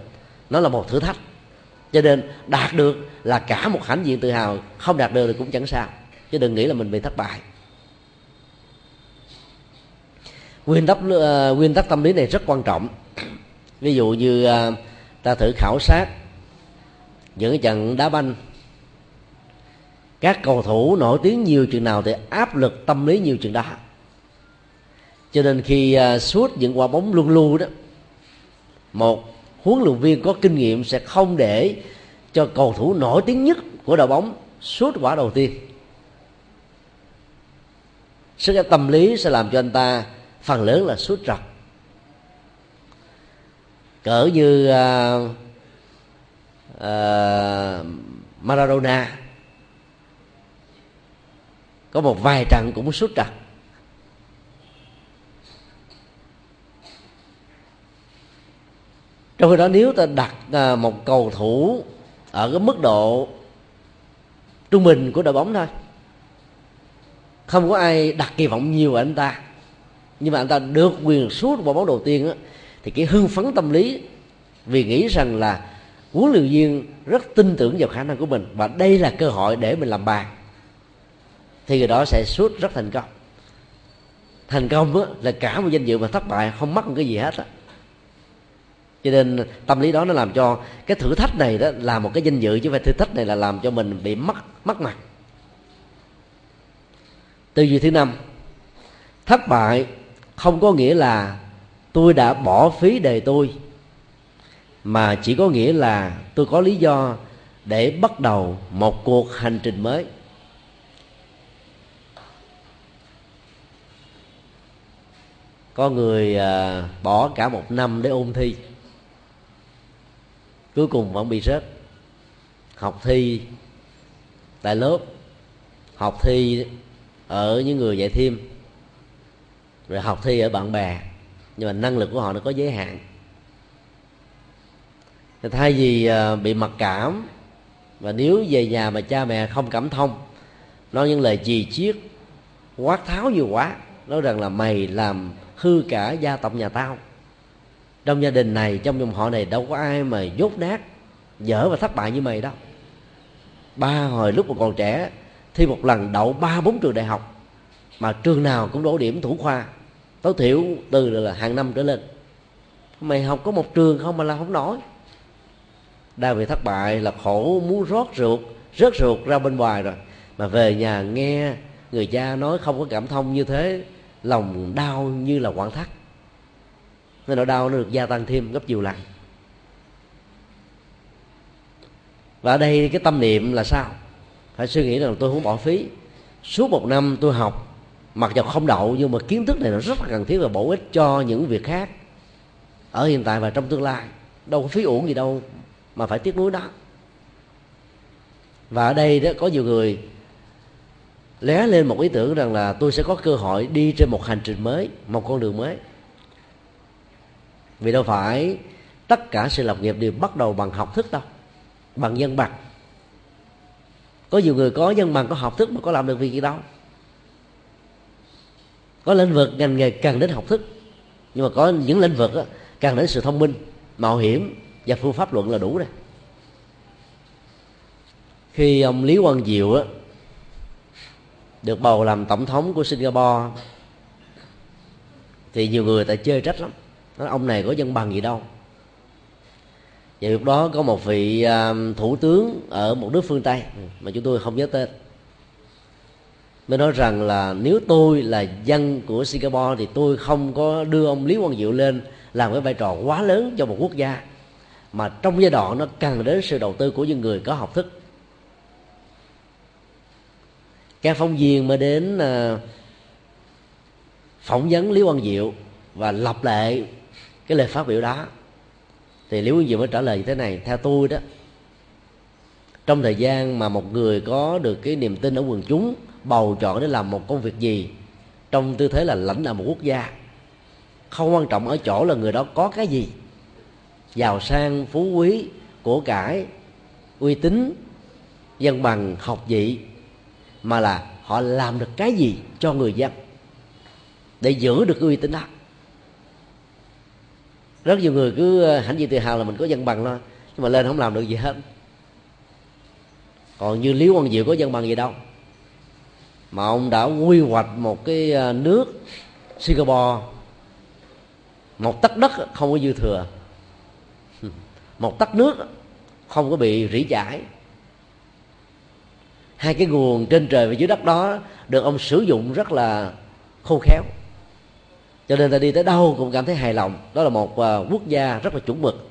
Nó là một thử thách. Cho nên đạt được là cả một hãnh diện tự hào, không đạt được thì cũng chẳng sao. Chứ đừng nghĩ là mình bị thất bại. Nguyên tắc uh, nguyên tắc tâm lý này rất quan trọng. Ví dụ như uh, ta thử khảo sát những trận đá banh. Các cầu thủ nổi tiếng nhiều chừng nào thì áp lực tâm lý nhiều chừng đó. Cho nên khi uh, suốt những quả bóng luân lưu đó một huấn luyện viên có kinh nghiệm sẽ không để cho cầu thủ nổi tiếng nhất của đội bóng suốt quả đầu tiên. Sức ép tâm lý sẽ làm cho anh ta phần lớn là suốt trật cỡ như uh, uh, Maradona. Có một vài trận cũng suốt trật trong khi đó nếu ta đặt uh, một cầu thủ ở cái mức độ trung bình của đội bóng thôi không có ai đặt kỳ vọng nhiều ở anh ta nhưng mà anh ta được quyền suốt quả bóng đầu tiên á, thì cái hưng phấn tâm lý vì nghĩ rằng là huấn luyện viên rất tin tưởng vào khả năng của mình và đây là cơ hội để mình làm bàn thì người đó sẽ suốt rất thành công. Thành công á, là cả một danh dự mà thất bại không mất một cái gì hết á. Cho nên tâm lý đó nó làm cho cái thử thách này đó là một cái danh dự chứ phải thử thách này là làm cho mình bị mất mất mặt tư duy thứ năm thất bại không có nghĩa là tôi đã bỏ phí đề tôi mà chỉ có nghĩa là tôi có lý do để bắt đầu một cuộc hành trình mới. Có người à, bỏ cả một năm để ôn thi cuối cùng vẫn bị rớt. Học thi tại lớp học thi ở những người dạy thêm rồi học thi ở bạn bè. Nhưng mà năng lực của họ nó có giới hạn. Thì thay vì ờ, bị mặc cảm, và nếu về nhà mà cha mẹ không cảm thông, nói những lời chì chiết, quát tháo nhiều quá, nói rằng là mày làm hư cả gia tộc nhà tao. Trong gia đình này, trong dòng họ này đâu có ai mà dốt nát, dở và thất bại như mày đâu. Ba hồi lúc mà còn trẻ, thi một lần đậu ba bốn trường đại học, mà trường nào cũng đổ điểm thủ khoa tối thiểu từ là hàng năm trở lên. Mày học có một trường không mà làm không nổi. Đang bị thất bại là khổ muốn rót ruột, rớt ruột ra bên ngoài rồi. Mà về nhà nghe người cha nói không có cảm thông như thế, lòng đau như là quặn thắt. Nên nỗi đau nó được gia tăng thêm gấp nhiều lần. Và ở đây cái tâm niệm là sao? Phải suy nghĩ rằng tôi không bỏ phí. Suốt một năm tôi học mặc dù không đậu, nhưng mà kiến thức này nó rất là cần thiết và bổ ích cho những việc khác ở hiện tại và trong tương lai. Đâu có phí uổng gì đâu mà phải tiếc nuối đó. Và ở đây đó, có nhiều người lé lên một ý tưởng rằng là tôi sẽ có cơ hội đi trên một hành trình mới, một con đường mới. Vì đâu phải tất cả sự lập nghiệp đều bắt đầu bằng học thức đâu, bằng dân bằng. Có nhiều người có dân bằng, có học thức mà có làm được việc gì đâu có lĩnh vực ngành nghề cần đến học thức. Nhưng mà có những lĩnh vực đó, cần đến sự thông minh mạo hiểm và phương pháp luận là đủ rồi. Khi ông lý quang diệu đó, được bầu làm tổng thống của singapore thì nhiều người tại chơi trách lắm. Nói ông này có dân bằng gì đâu. Và lúc đó có một vị à, thủ tướng ở một nước phương tây mà chúng tôi không nhớ tên mới nói rằng là nếu tôi là dân của singapore thì tôi không có đưa ông lý quang diệu lên làm cái vai trò quá lớn cho một quốc gia. Mà trong giai đoạn nó cần đến sự đầu tư của những người có học thức. Các phóng viên mới đến uh, phỏng vấn lý quang diệu và lặp lại cái lời phát biểu đó. Thì lý quang diệu mới trả lời như thế này theo tôi đó trong thời gian mà một người có được cái niềm tin ở quần chúng bầu chọn để làm một công việc gì. Trong tư thế là lãnh đạo một quốc gia. Không quan trọng ở chỗ là người đó có cái gì. Giàu sang, phú quý, của cải, uy tín dân bằng, học vị, mà là họ làm được cái gì cho người dân để giữ được cái uy tín đó. Rất nhiều người cứ ờ, hãnh diện tự hào là mình có dân bằng thôi, nhưng mà lên không làm được gì hết. Còn như lý quang diệu có dân bằng gì đâu mà ông đã quy hoạch một cái à, nước singapore. Một tấc đất không có dư thừa. Một tấc nước không có bị rỉ chảy. Hai cái nguồn trên trời và dưới đất đó được ông sử dụng rất là khôn khéo. Cho nên ta đi tới đâu cũng cảm thấy hài lòng. Đó là một à, quốc gia rất là chuẩn mực,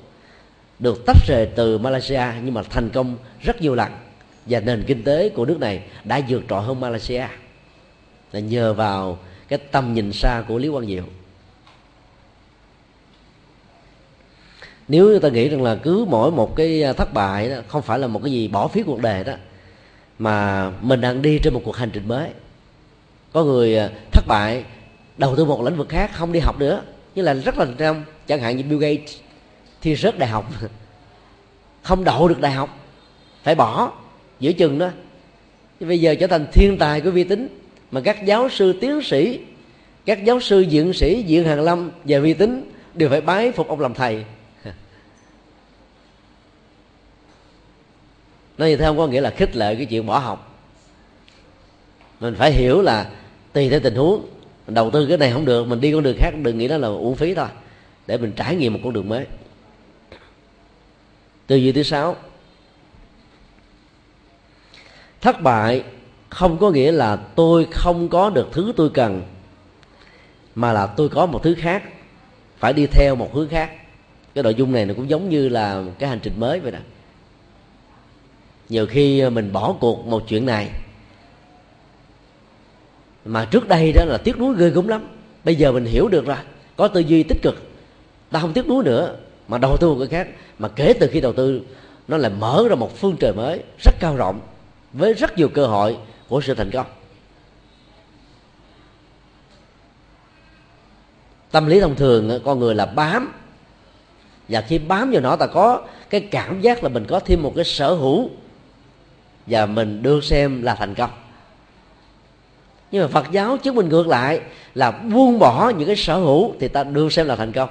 được tách rời từ Malaysia nhưng mà thành công rất nhiều lần và nền kinh tế của nước này đã vượt trội hơn Malaysia. Là nhờ vào cái tầm nhìn xa của Lý Quang Diệu. Nếu ta nghĩ rằng là cứ mỗi một cái à, thất bại đó, không phải là một cái gì bỏ phí cuộc đời đó, mà mình đang đi trên một cuộc hành trình mới. Có người à, thất bại, đầu tư một lĩnh vực khác, không đi học nữa. Như là rất là trong chẳng hạn như Bill Gates, thi rớt đại học. Không đậu được đại học, phải bỏ giữa chừng đó. Bây giờ trở thành thiên tài của vi tính, mà các giáo sư tiến sĩ, các giáo sư diện sĩ diện hàng lâm và vi tính đều phải bái phục ông làm thầy. Nói như thế không có nghĩa là khích lệ cái chuyện bỏ học. Mình phải hiểu là tùy theo tình huống đầu tư cái này không được, mình đi con đường khác đừng nghĩ đó là uổng phí thôi, để mình trải nghiệm một con đường mới. Tư duy thứ sáu thất bại không có nghĩa là tôi không có được thứ tôi cần, mà là tôi có một thứ khác, phải đi theo một hướng khác. Cái nội dung này nó cũng giống như là cái hành trình mới vậy nè. Nhiều khi mình bỏ cuộc một chuyện này, mà trước đây đó là tiếc nuối ghê gớm lắm. Bây giờ mình hiểu được rồi, có tư duy tích cực, ta không tiếc nuối nữa, mà đầu tư một cái khác. Mà kể từ khi đầu tư, nó lại mở ra một phương trời mới rất cao rộng với rất nhiều cơ hội của sự thành công. Tâm lý thông thường, con người là bám. Và khi bám vào nó, ta có cái cảm giác là mình có thêm một cái sở hữu và mình được xem là thành công. Nhưng mà phật giáo chứng minh ngược lại là buông bỏ những cái sở hữu thì ta được xem là thành công.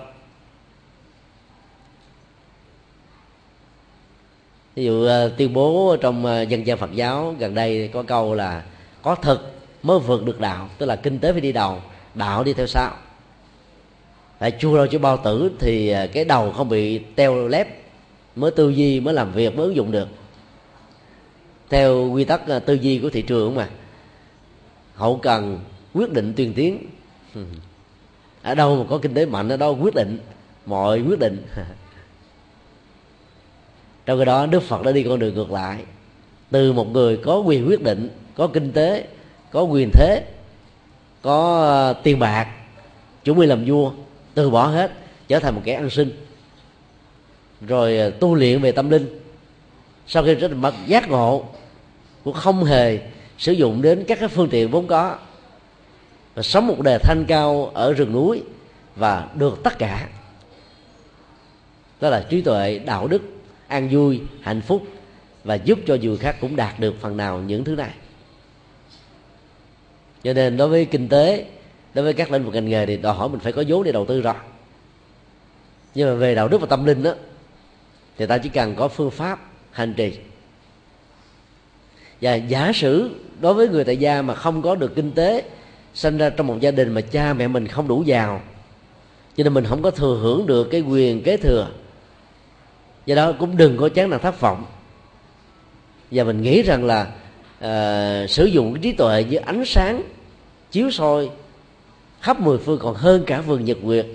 Ví dụ ờ, tuyên bố trong ờ, dân gian phật giáo gần đây có câu là có thực mới vượt được đạo tức là kinh tế phải đi đầu, đạo đi theo sau. Phải chua đâu chứ bao tử thì ờ, cái đầu không bị teo lép, mới tư duy, mới làm việc, mới ứng dụng được. Theo quy tắc tư duy của thị trường mà, hậu cần quyết định tuyên tiến. Ở đâu mà có kinh tế mạnh, ở đó quyết định, mọi quyết định. trong cái đó, đức phật đã đi con đường ngược lại. Từ một người có quyền quyết định, có kinh tế, có quyền thế, có ờ, tiền bạc, chuẩn bị làm vua, từ bỏ hết, trở thành một kẻ ăn sinh rồi ờ, tu luyện về tâm linh. Sau khi rất mất giác ngộ, cũng không hề sử dụng đến các cái phương tiện vốn có. Và sống một đời thanh cao ở rừng núi và được tất cả. Đó là trí tuệ, đạo đức an vui, hạnh phúc và giúp cho người khác cũng đạt được phần nào những thứ này. Cho nên đối với kinh tế, đối với các lĩnh vực ngành nghề thì đòi hỏi mình phải có vốn để đầu tư rồi nhưng mà về đạo đức và tâm linh đó thì ta chỉ cần có phương pháp hành trì. Và giả sử đối với người tại gia mà không có được kinh tế sinh ra trong một gia đình mà cha mẹ mình không đủ giàu, cho nên mình không có thừa hưởng được cái quyền kế thừa do đó cũng đừng có chán nản thất vọng. Và mình nghĩ rằng là uh, sử dụng cái trí tuệ với ánh sáng chiếu soi khắp mười phương còn hơn cả vườn nhật nguyệt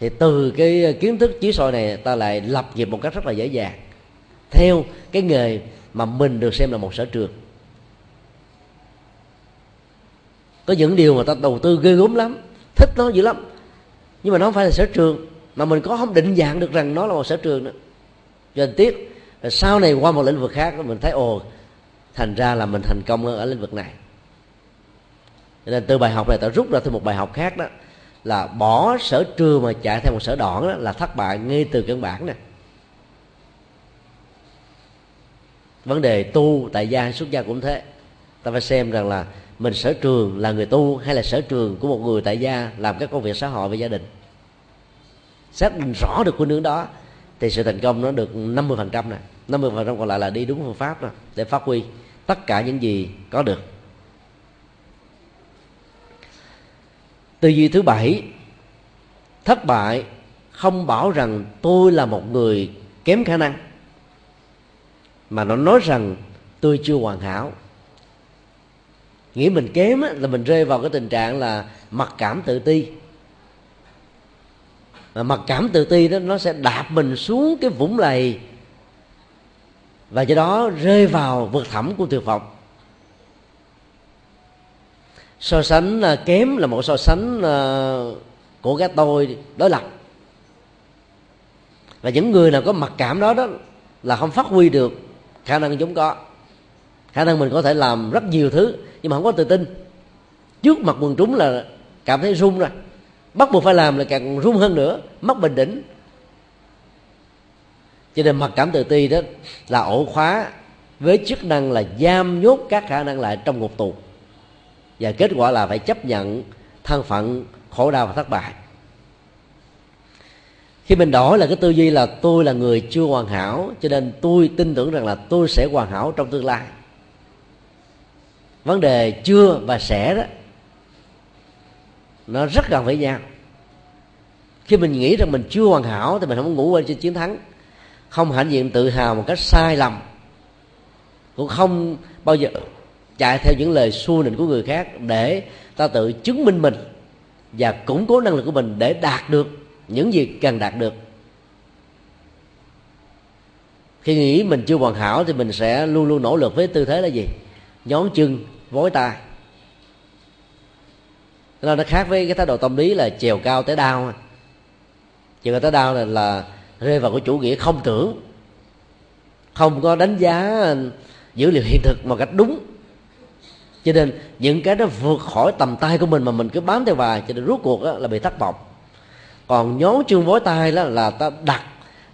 thì từ cái kiến thức chiếu soi này ta lại lập nghiệp một cách rất là dễ dàng theo cái nghề mà mình được xem là một sở trường. Có những điều mà ta đầu tư ghê gớm lắm thích nó dữ lắm nhưng mà nó không phải là sở trường mà mình có không định dạng được rằng nó là một sở trường nữa doanh tiết rồi sau này qua một lĩnh vực khác, mình thấy, ồ, thành ra là mình thành công ở lĩnh vực này. Cho nên từ bài học này ta rút ra thêm một bài học khác đó, là bỏ sở trường mà chạy theo một sở đoạn đó là thất bại ngay từ căn bản nè. Vấn đề tu, tại gia xuất gia cũng thế. Ta phải xem rằng là mình sở trường là người tu hay là sở trường của một người tại gia làm các công việc xã hội và gia đình. Xác định rõ được khuynh hướng đó thì sự thành công nó được 50% phần trăm này 50% phần trăm còn lại là đi đúng phương pháp này, để phát huy tất cả những gì có được. Tư duy thứ bảy thất bại không bảo rằng tôi là một người kém khả năng mà nó nói rằng tôi chưa hoàn hảo. Nghĩ mình kém là mình rơi vào cái tình trạng là mặc cảm tự ti mà mặc cảm tự ti đó, nó sẽ đạp mình xuống cái vũng lầy. Và do đó rơi vào vực thẳm của tuyệt vọng. So sánh à, kém là một so sánh à, của cái tôi đối lập. Và những người nào có mặc cảm đó đó là không phát huy được khả năng chúng có. Khả năng mình có thể làm rất nhiều thứ, nhưng mà không có tự tin. Trước mặt quần chúng là cảm thấy run rồi bắt buộc phải làm là càng run hơn nữa, mất bình tĩnh. Cho nên mặc cảm tự ti đó là ổ khóa với chức năng là giam nhốt các khả năng lại trong ngục tù. Và kết quả là phải chấp nhận thân phận khổ đau và thất bại. Khi mình đổi là cái tư duy là tôi là người chưa hoàn hảo, cho nên tôi tin tưởng rằng là tôi sẽ hoàn hảo trong tương lai. Vấn đề chưa và sẽ đó nó rất gần với nhau. Khi mình nghĩ rằng mình chưa hoàn hảo thì mình không ngủ quên trên chiến thắng. Không hãnh diện tự hào một cách sai lầm. Cũng không bao giờ chạy theo những lời xua nịnh của người khác để ta tự chứng minh mình và củng cố năng lực của mình để đạt được những gì cần đạt được. Khi nghĩ mình chưa hoàn hảo thì mình sẽ luôn luôn nỗ lực với tư thế là gì? Nhón chân, vối tay nó nó khác với cái thái độ tâm lý là trèo cao tới đau. Trèo cao tới đau là, là rơi vào cái chủ nghĩa không tưởng. Không có đánh giá uh, dữ liệu hiện thực một cách đúng. Cho nên những cái đó vượt khỏi tầm tay của mình mà mình cứ bám theo bài, cho nên rốt cuộc đó là bị thất vọng. Còn nhón chương vối tay đó là ta đặt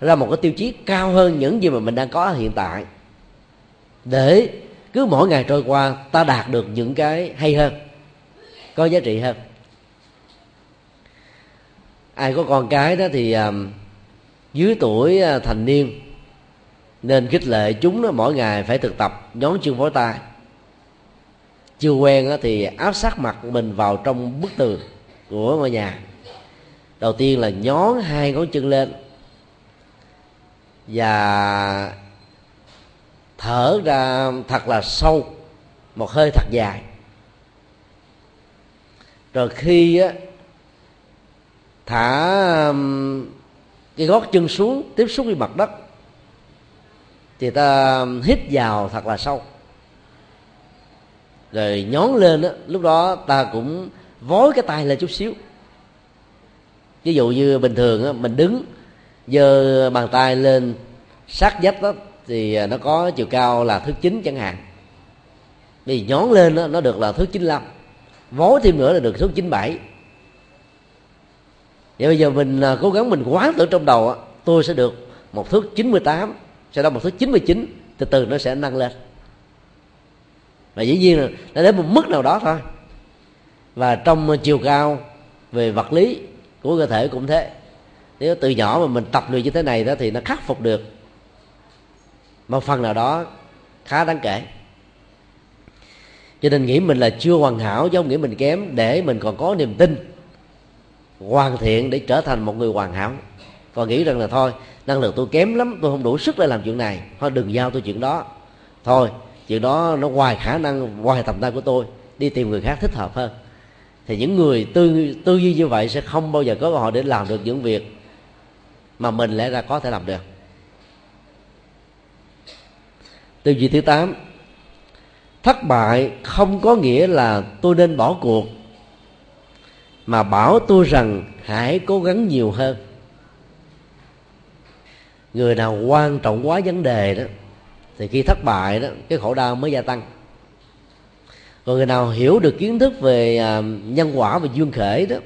ra một cái tiêu chí cao hơn những gì mà mình đang có hiện tại. Để cứ mỗi ngày trôi qua ta đạt được những cái hay hơn có giá trị hơn. Ai có con cái đó thì à, dưới tuổi uh, thành niên nên khích lệ chúng nó mỗi ngày phải thực tập nhón chân phối tay chưa quen đó, thì áp sát mặt mình vào trong bức tường của ngôi nhà. Đầu tiên là nhón hai ngón chân lên và thở ra thật là sâu một hơi thật dài rồi khi á, thả cái gót chân xuống tiếp xúc với mặt đất thì ta hít vào thật là sâu. Rồi nhón lên đó, lúc đó ta cũng vối cái tay lên chút xíu. Ví dụ như bình thường á, mình đứng giơ bàn tay lên sát vách đó thì à, nó có chiều cao là thước chín chẳng hạn. Vì nhón lên đó, nó được là thước 95 vối thêm nữa là được thước 97 vậy bây giờ mình à, cố gắng mình quán tưởng trong đầu tôi sẽ được một thước 98 sau đó một thước 99 từ từ nó sẽ nâng lên. Và dĩ nhiên là nó đến một mức nào đó thôi. Và trong chiều cao về vật lý của cơ thể cũng thế. Nếu từ nhỏ mà mình tập luyện như thế này đó thì nó khắc phục được một phần nào đó khá đáng kể cho nên nghĩ mình là chưa hoàn hảo chứ không nghĩ mình kém, để mình còn có niềm tin hoàn thiện để trở thành một người hoàn hảo. Còn nghĩ rằng là thôi, năng lực tôi kém lắm, tôi không đủ sức để làm chuyện này. Thôi đừng giao tôi chuyện đó. Thôi, chuyện đó nó ngoài khả năng, ngoài tầm tay của tôi, đi tìm người khác thích hợp hơn. Thì những người tư tư duy như vậy sẽ không bao giờ có cơ hội để làm được những việc mà mình lẽ ra có thể làm được. Tư duy thứ tám thất bại không có nghĩa là tôi nên bỏ cuộc mà bảo tôi rằng hãy cố gắng nhiều hơn. Người nào quan trọng quá vấn đề đó thì khi thất bại đó cái khổ đau mới gia tăng. Còn người nào hiểu được kiến thức về à, nhân quả và duyên khể đó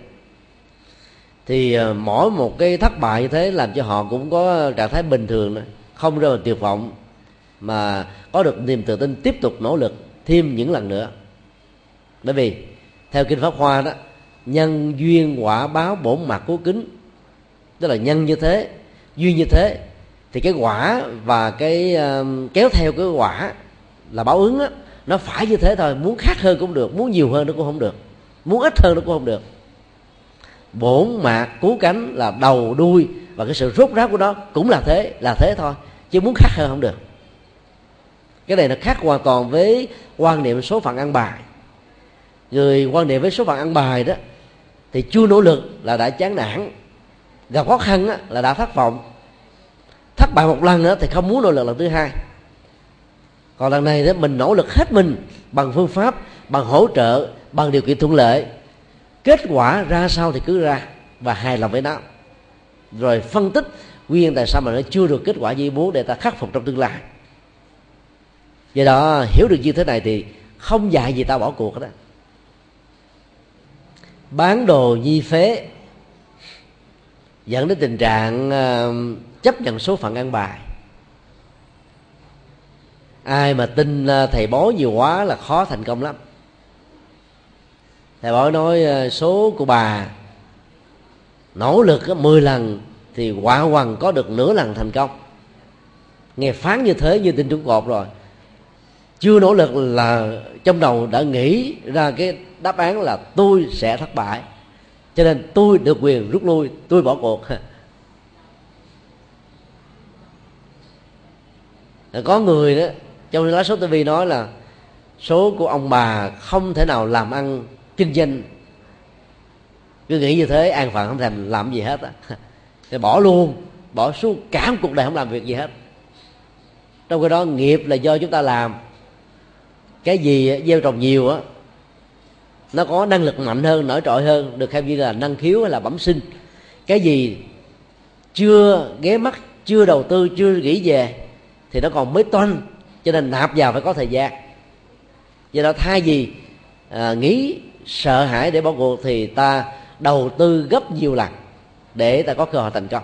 thì à, mỗi một cái thất bại như thế làm cho họ cũng có trạng thái bình thường đó, không rơi vào tuyệt vọng mà có được niềm tự tin tiếp tục nỗ lực thêm những lần nữa. Bởi vì theo kinh pháp hoa đó nhân duyên quả báo bổn mặt cố kính tức là nhân như thế duyên như thế thì cái quả và cái uh, kéo theo cái quả là báo ứng á nó phải như thế thôi muốn khác hơn cũng được muốn nhiều hơn nó cũng không được muốn ít hơn nó cũng không được. Bổn mạc cú cánh là đầu đuôi và cái sự rốt ráo của nó cũng là thế là thế thôi chứ muốn khác hơn không được cái này nó khác hoàn toàn với quan niệm số phận ăn bài. Người quan niệm với số phận ăn bài đó thì chưa nỗ lực là đã chán nản. Gặp khó khăn á, là đã thất vọng. Thất bại một lần nữa thì không muốn nỗ lực lần thứ hai. Còn lần này đó mình nỗ lực hết mình bằng phương pháp bằng hỗ trợ bằng điều kiện thuận lợi. Kết quả ra sao thì cứ ra và hài lòng với nó. Rồi phân tích nguyên tại sao mà nó chưa được kết quả như muốn để ta khắc phục trong tương lai do đó, hiểu được như thế này thì không dạy gì ta bỏ cuộc đó bán đồ nhi phế, dẫn đến tình trạng ờ, chấp nhận số phận ăn bài. Ai mà tin ờ, thầy bói nhiều quá là khó thành công lắm. Thầy bói nói ờ, số của bà nỗ lực 10 lần thì quả hoàng có được nửa lần thành công. Nghe phán như thế như tin trúng cột rồi chưa nỗ lực là trong đầu đã nghĩ ra cái đáp án là tôi sẽ thất bại. Cho nên tôi được quyền rút lui, tôi bỏ cuộc. Có người đó, trong lá số tivi nói là số của ông bà không thể nào làm ăn kinh doanh. Cứ nghĩ như thế, an phận không thèm làm gì hết á. Thì bỏ luôn, bỏ suốt cả một cuộc đời không làm việc gì hết. Trong cái đó, nghiệp là do chúng ta làm cái gì gieo trồng nhiều á nó có năng lực mạnh hơn nổi trội hơn được xem như là năng khiếu hay là bẩm sinh. Cái gì chưa ghé mắt chưa đầu tư chưa nghĩ về thì nó còn mới toanh cho nên nạp vào phải có thời gian. Do đó thay vì à, nghĩ sợ hãi để bỏ cuộc thì ta đầu tư gấp nhiều lần để ta có cơ hội thành công.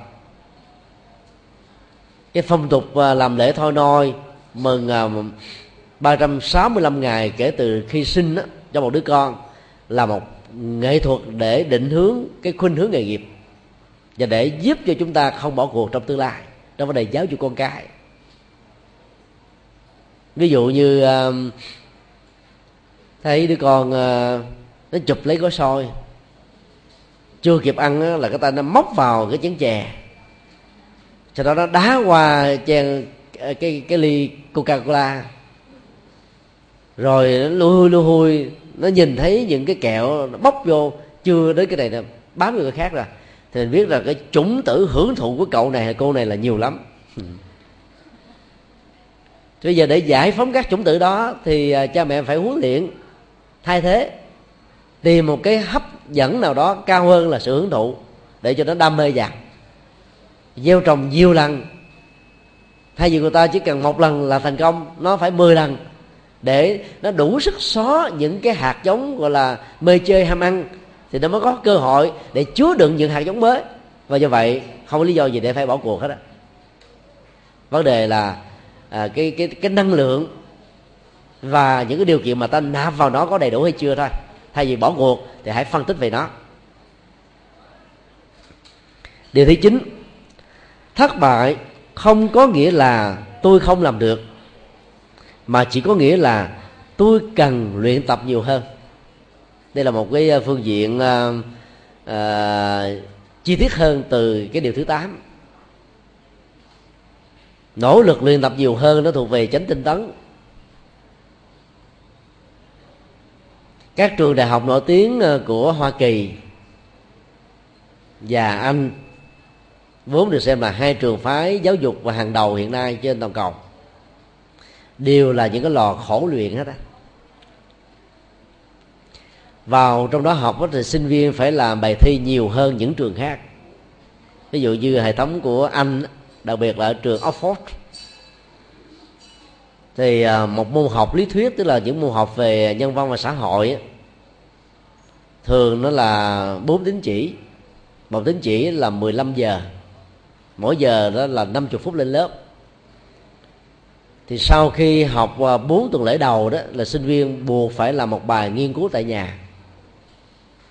Cái phong tục à, làm lễ thôi nôi mừng à, 365 ngày kể từ khi sinh đó, cho một đứa con là một nghệ thuật để định hướng cái khuynh hướng nghề nghiệp và để giúp cho chúng ta không bỏ cuộc trong tương lai. Trong vấn đề giáo dục con cái. Ví dụ như um, thấy đứa con ờ, nó chụp lấy gói soi chưa kịp ăn là cái tay nó móc vào cái chén chè. Sau đó nó đá qua chén ờ, cái, cái ly coca cola rồi nó lui hui lui hui nó nhìn thấy những cái kẹo, nó bốc vô, chưa đến cái này nó bám vô cái khác rồi. Thì mình biết là cái chủng tử hưởng thụ của cậu này hay cô này là nhiều lắm. Bây giờ để giải phóng các chủng tử đó thì à, cha mẹ phải huấn luyện, thay thế, tìm một cái hấp dẫn nào đó cao hơn là sự hưởng thụ, để cho nó đam mê vào gieo trồng nhiều lần, thay vì người ta chỉ cần một lần là thành công, nó phải 10 lần để nó đủ sức xóa những cái hạt giống gọi là mê chơi ham ăn thì nó mới có cơ hội để chứa đựng những hạt giống mới. Và do vậy không có lý do gì để phải bỏ cuộc hết á. Vấn đề là à, cái cái cái năng lượng và những cái điều kiện mà ta nạp vào nó có đầy đủ hay chưa thôi. Thay vì bỏ cuộc thì hãy phân tích về nó. Điều thứ chín thất bại không có nghĩa là tôi không làm được mà chỉ có nghĩa là tôi cần luyện tập nhiều hơn. Đây là một cái ờ, phương diện uh, uh, chi tiết hơn từ cái điều thứ 8 nỗ lực luyện tập nhiều hơn nó thuộc về chánh tinh tấn. Các trường đại học nổi tiếng của hoa kỳ và anh vốn được xem là hai trường phái giáo dục và hàng đầu hiện nay trên toàn cầu đều là những cái lò khổ luyện hết á. Vào trong đó học thì sinh viên phải làm bài thi nhiều hơn những trường khác. Ví dụ như hệ thống của anh đặc biệt là ở trường Oxford. Thì à, một môn học lý thuyết, tức là những môn học về nhân văn và xã hội thường nó là bốn tín chỉ. Một tín chỉ là 15 giờ. Mỗi giờ đó là 50 phút lên lớp thì sau khi học à, 4 tuần lễ đầu đó là sinh viên buộc phải làm một bài nghiên cứu tại nhà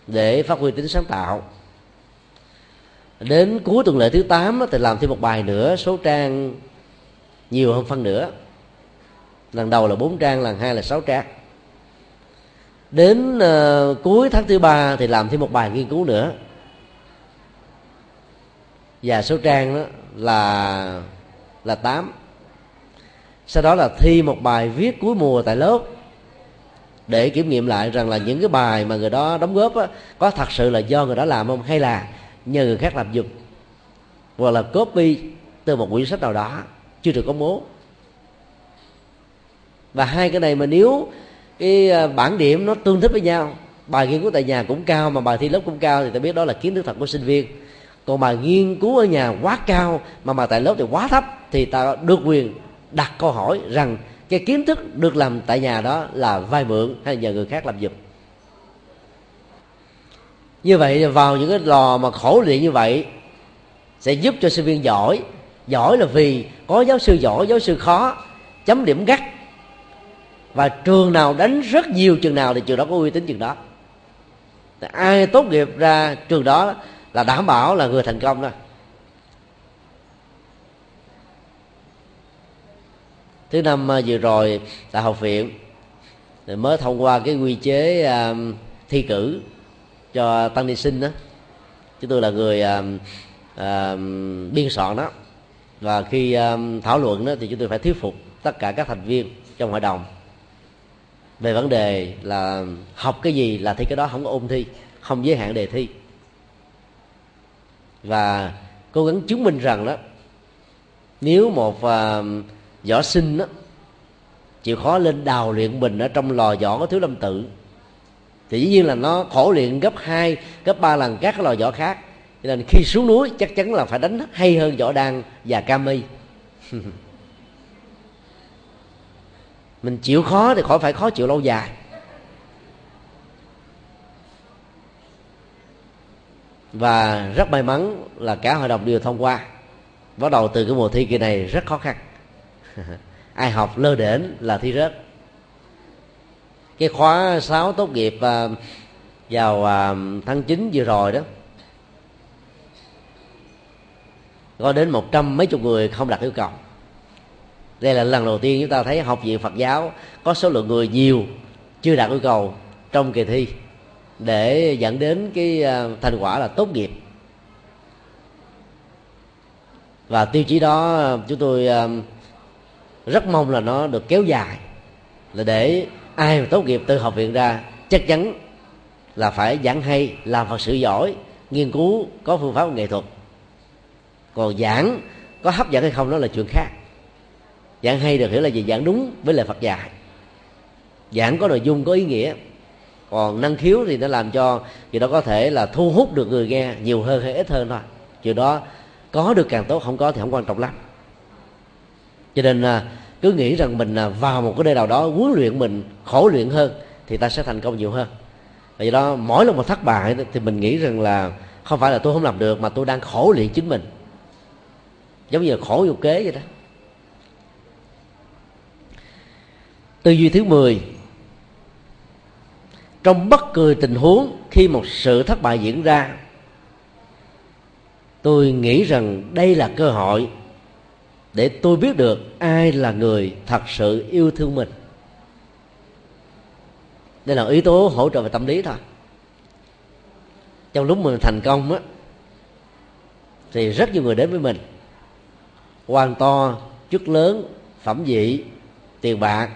để phát huy tính sáng tạo. Đến cuối tuần lễ thứ 8 thì làm thêm một bài nữa số trang nhiều hơn phân nửa. Lần đầu là bốn trang lần hai là sáu trang. Đến uh, cuối tháng thứ ba thì làm thêm một bài nghiên cứu nữa. Và số trang đó là là tám sau đó là thi một bài viết cuối mùa tại lớp. Để kiểm nghiệm lại rằng là những cái bài mà người đó đóng góp á, có thật sự là do người đó làm không hay là nhờ người khác làm giùm hoặc là copy từ một quyển sách nào đó chưa được công bố. Và hai cái này mà nếu cái à, bản điểm nó tương thích với nhau bài nghiên cứu tại nhà cũng cao mà bài thi lớp cũng cao thì ta biết đó là kiến thức thật của sinh viên. Còn bài nghiên cứu ở nhà quá cao mà bài tại lớp thì quá thấp thì ta được quyền đặt câu hỏi rằng cái kiến thức được làm tại nhà đó là vay mượn hay nhờ người khác làm giùm. Như vậy, vào những cái lò mà khổ luyện như vậy, sẽ giúp cho sinh viên giỏi. Giỏi là vì có giáo sư giỏi, giáo sư khó, chấm điểm gắt. Và trường nào đánh rất nhiều trường nào thì trường đó có uy tín trường đó. Ai tốt nghiệp ra trường đó là đảm bảo là người thành công thôi. Thứ năm à, vừa rồi tại học viện. Thì mới thông qua cái quy chế à, thi cử cho tăng ni sinh đó. Chúng tôi là người à, biên soạn đó. Và khi thảo luận đó thì chúng tôi phải thuyết phục tất cả các thành viên trong hội đồng về vấn đề là học cái gì là thi cái đó không có ôn thi không giới hạn đề thi. Và cố gắng chứng minh rằng đó nếu một uh, võ sinh đó chịu khó lên đào luyện mình ở trong lò võ có thiếu lâm tự. Thì dĩ nhiên là nó khổ luyện gấp 2, gấp 3 lần các cái lò võ khác. Cho nên khi xuống núi chắc chắn là phải đánh hay hơn võ đan và kami mình chịu khó thì khỏi phải khó chịu lâu dài. Và rất may mắn là cả hội đồng đều thông qua. Bắt đầu từ cái mùa thi kỳ này rất khó khăn. ai học lơ đễnh là thi rớt. Cái khóa 6 tốt nghiệp à, vào à, tháng 9 vừa rồi đó, có đến một trăm mấy chục người không đạt yêu cầu. Đây là lần đầu tiên chúng ta thấy học viện phật giáo có số lượng người nhiều chưa đạt yêu cầu trong kỳ thi để dẫn đến cái à, thành quả là tốt nghiệp. Và tiêu chí đó chúng tôi rất mong là nó được kéo dài, là để ai mà tốt nghiệp từ học viện ra, chắc chắn là phải giảng hay, làm phật sự giỏi, nghiên cứu, có phương pháp nghệ thuật. Còn giảng có hấp dẫn hay không đó là chuyện khác. Giảng hay được hiểu là gì? Giảng đúng với lời phật dạy. Giảng có nội dung, có ý nghĩa. Còn năng khiếu thì nó làm cho gì đó có thể là thu hút được người nghe nhiều hơn hay ít hơn thôi. Chuyện đó có được càng tốt, không có thì không quan trọng lắm cho nên à, cứ nghĩ rằng mình à, vào một cái nơi nào đó huấn luyện mình khổ luyện hơn thì ta sẽ thành công nhiều hơn. Vì đó, mỗi lần một thất bại thì mình nghĩ rằng là không phải là tôi không làm được mà tôi đang khổ luyện chính mình. Giống như là khổ vô kế vậy đó. Tư duy thứ 10 trong bất cứ tình huống khi một sự thất bại diễn ra, tôi nghĩ rằng đây là cơ hội để tôi biết được ai là người thật sự yêu thương mình. Đây là yếu tố hỗ trợ về tâm lý thôi. Trong lúc mình thành công á, thì rất nhiều người đến với mình quan to, chức lớn, phẩm vị, tiền bạc,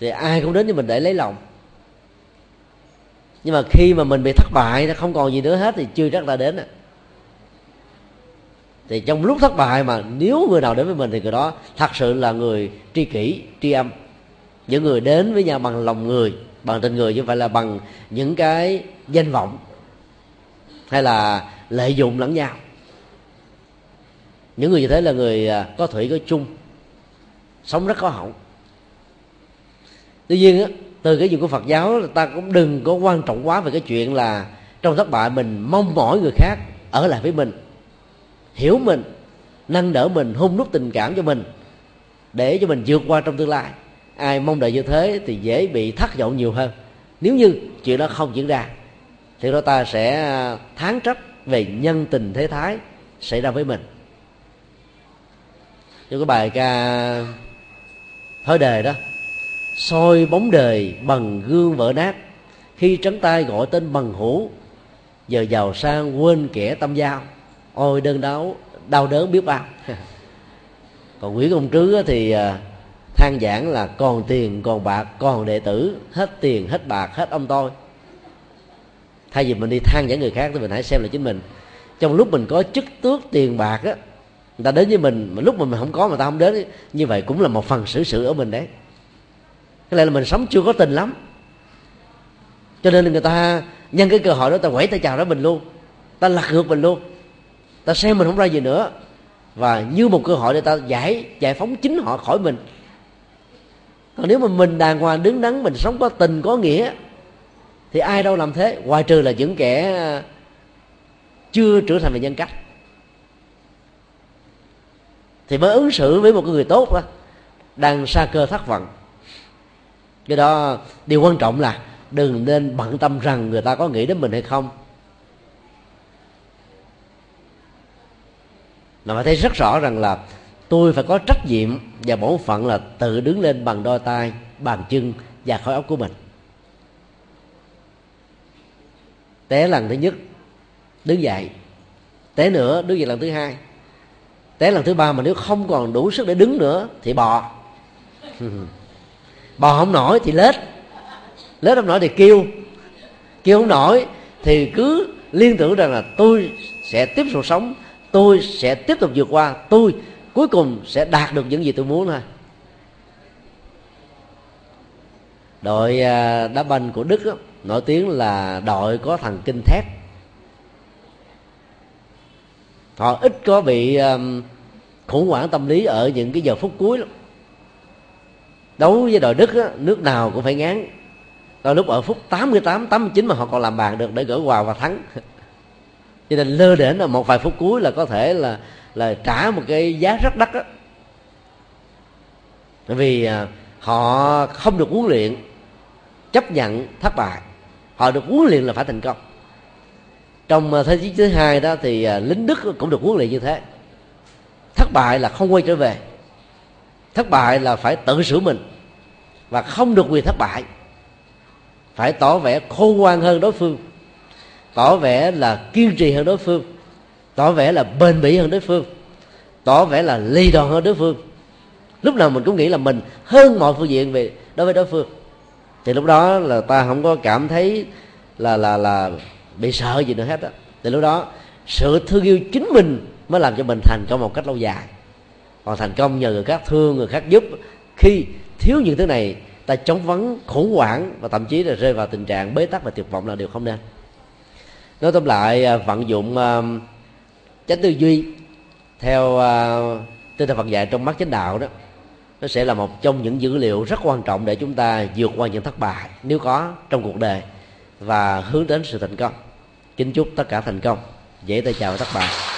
thì ai cũng đến với mình để lấy lòng. Nhưng mà khi mà mình bị thất bại, nó không còn gì nữa hết thì chưa chắc ta đến thì trong lúc thất bại mà nếu người nào đến với mình thì người đó thật sự là người tri kỷ tri âm. Những người đến với nhau bằng lòng người bằng tình người chứ không phải là bằng những cái danh vọng hay là lợi dụng lẫn nhau. Những người như thế là người à, có thủy có chung sống rất có hậu. Tuy nhiên á, từ cái gì của phật giáo ta cũng đừng có quan trọng quá về cái chuyện là trong thất bại mình mong mỏi người khác ở lại với mình hiểu mình, nâng đỡ mình, hung đúc tình cảm cho mình, để cho mình vượt qua trong tương lai. Ai mong đợi như thế thì dễ bị thất vọng nhiều hơn. Nếu như chuyện đó không diễn ra, thì đó ta sẽ à, tháng trách về nhân tình thế thái xảy ra với mình. Trong cái bài ca thói đề đó, soi bóng đời bằng gương vỡ nát, khi trắng tay gọi tên bằng hữu, giờ giàu sang quên kẻ tâm giao ôi đơn đau đau đớn biết bao. Còn nguyễn công trứ thì à, than giảng là còn tiền còn bạc còn đệ tử hết tiền hết bạc hết ông tôi. Thay vì mình đi than giảng người khác thì mình hãy xem là chính mình. Trong lúc mình có chức tước tiền bạc á người ta đến với mình mà lúc mà mình không có mà ta không đến như vậy cũng là một phần xử sự ở mình đấy. Cái này là mình sống chưa có tình lắm. Cho nên người ta nhân cái cơ hội đó ta quẩy ta chào đó mình luôn. Ta lật ngược mình luôn ta xem mình không ra gì nữa. Và như một cơ hội để ta giải giải phóng chính họ khỏi mình. Còn nếu mà mình đàng hoàng, đứng đắn, mình sống có tình, có nghĩa, thì ai đâu làm thế? Ngoài trừ là những kẻ à, chưa trưởng thành về nhân cách. Thì mới ứng xử với một người tốt đó, đang xa cơ thất vận cái đó, điều quan trọng là đừng nên bận tâm rằng người ta có nghĩ đến mình hay không. Là phải thấy rất rõ rằng là tôi phải có trách nhiệm và bổn phận là tự đứng lên bằng đôi tay, bàn chân và khối óc của mình. Té lần thứ nhất, đứng dậy. Té nữa, đứng dậy lần thứ hai. Té lần thứ ba mà nếu không còn đủ sức để đứng nữa thì bò. Bò không nổi thì lết. Lết không nổi thì kêu. Kêu không nổi thì cứ liên tưởng rằng là tôi sẽ tiếp tục sống tôi sẽ tiếp tục vượt qua. Tôi cuối cùng sẽ đạt được những gì tôi muốn thôi. Đội à, đá banh của đức đó, nổi tiếng là đội có thần kinh thép. Họ ít có bị um, khủng hoảng tâm lý ở những cái giờ phút cuối lắm. Đấu với đội đức á, nước nào cũng phải ngán. Đôi lúc ở phút 88, 89 mà họ còn làm bàn được để gỡ quà và thắng. cho nên lơ đễnh là một vài phút cuối là có thể là là trả một cái giá rất đắt á. Bởi vì à, họ không được huấn luyện, chấp nhận thất bại. Họ được huấn luyện là phải thành công. Trong à, thế chiến thứ hai đó thì à, lính đức cũng được huấn luyện như thế. Thất bại là không quay trở về. Thất bại là phải tự sửa mình và không được quyền thất bại. Phải tỏ vẻ khôn ngoan hơn đối phương tỏ vẻ là kiên trì hơn đối phương. Tỏ vẻ là bền bỉ hơn đối phương. Tỏ vẻ là ly đòn hơn đối phương. Lúc nào mình cũng nghĩ là mình hơn mọi phương diện về đối với đối phương. Thì lúc đó là ta không có cảm thấy là là là bị sợ gì nữa hết á. Thì lúc đó, sự thương yêu chính mình mới làm cho mình thành công một cách lâu dài. Còn thành công nhờ người khác thương, người khác giúp. Khi thiếu những thứ này, ta chống vấn khủng hoảng và thậm chí là rơi vào tình trạng bế tắc và tuyệt vọng là điều không nên nói tóm lại à, vận dụng uh, chánh tư duy theo uh, tinh thần Phật dạy trong mắt chánh đạo đó nó sẽ là một trong những dữ liệu rất quan trọng để chúng ta vượt qua những thất bại nếu có trong cuộc đời và hướng đến sự thành công. Kính chúc tất cả thành công. Dễ tay chào thất bại.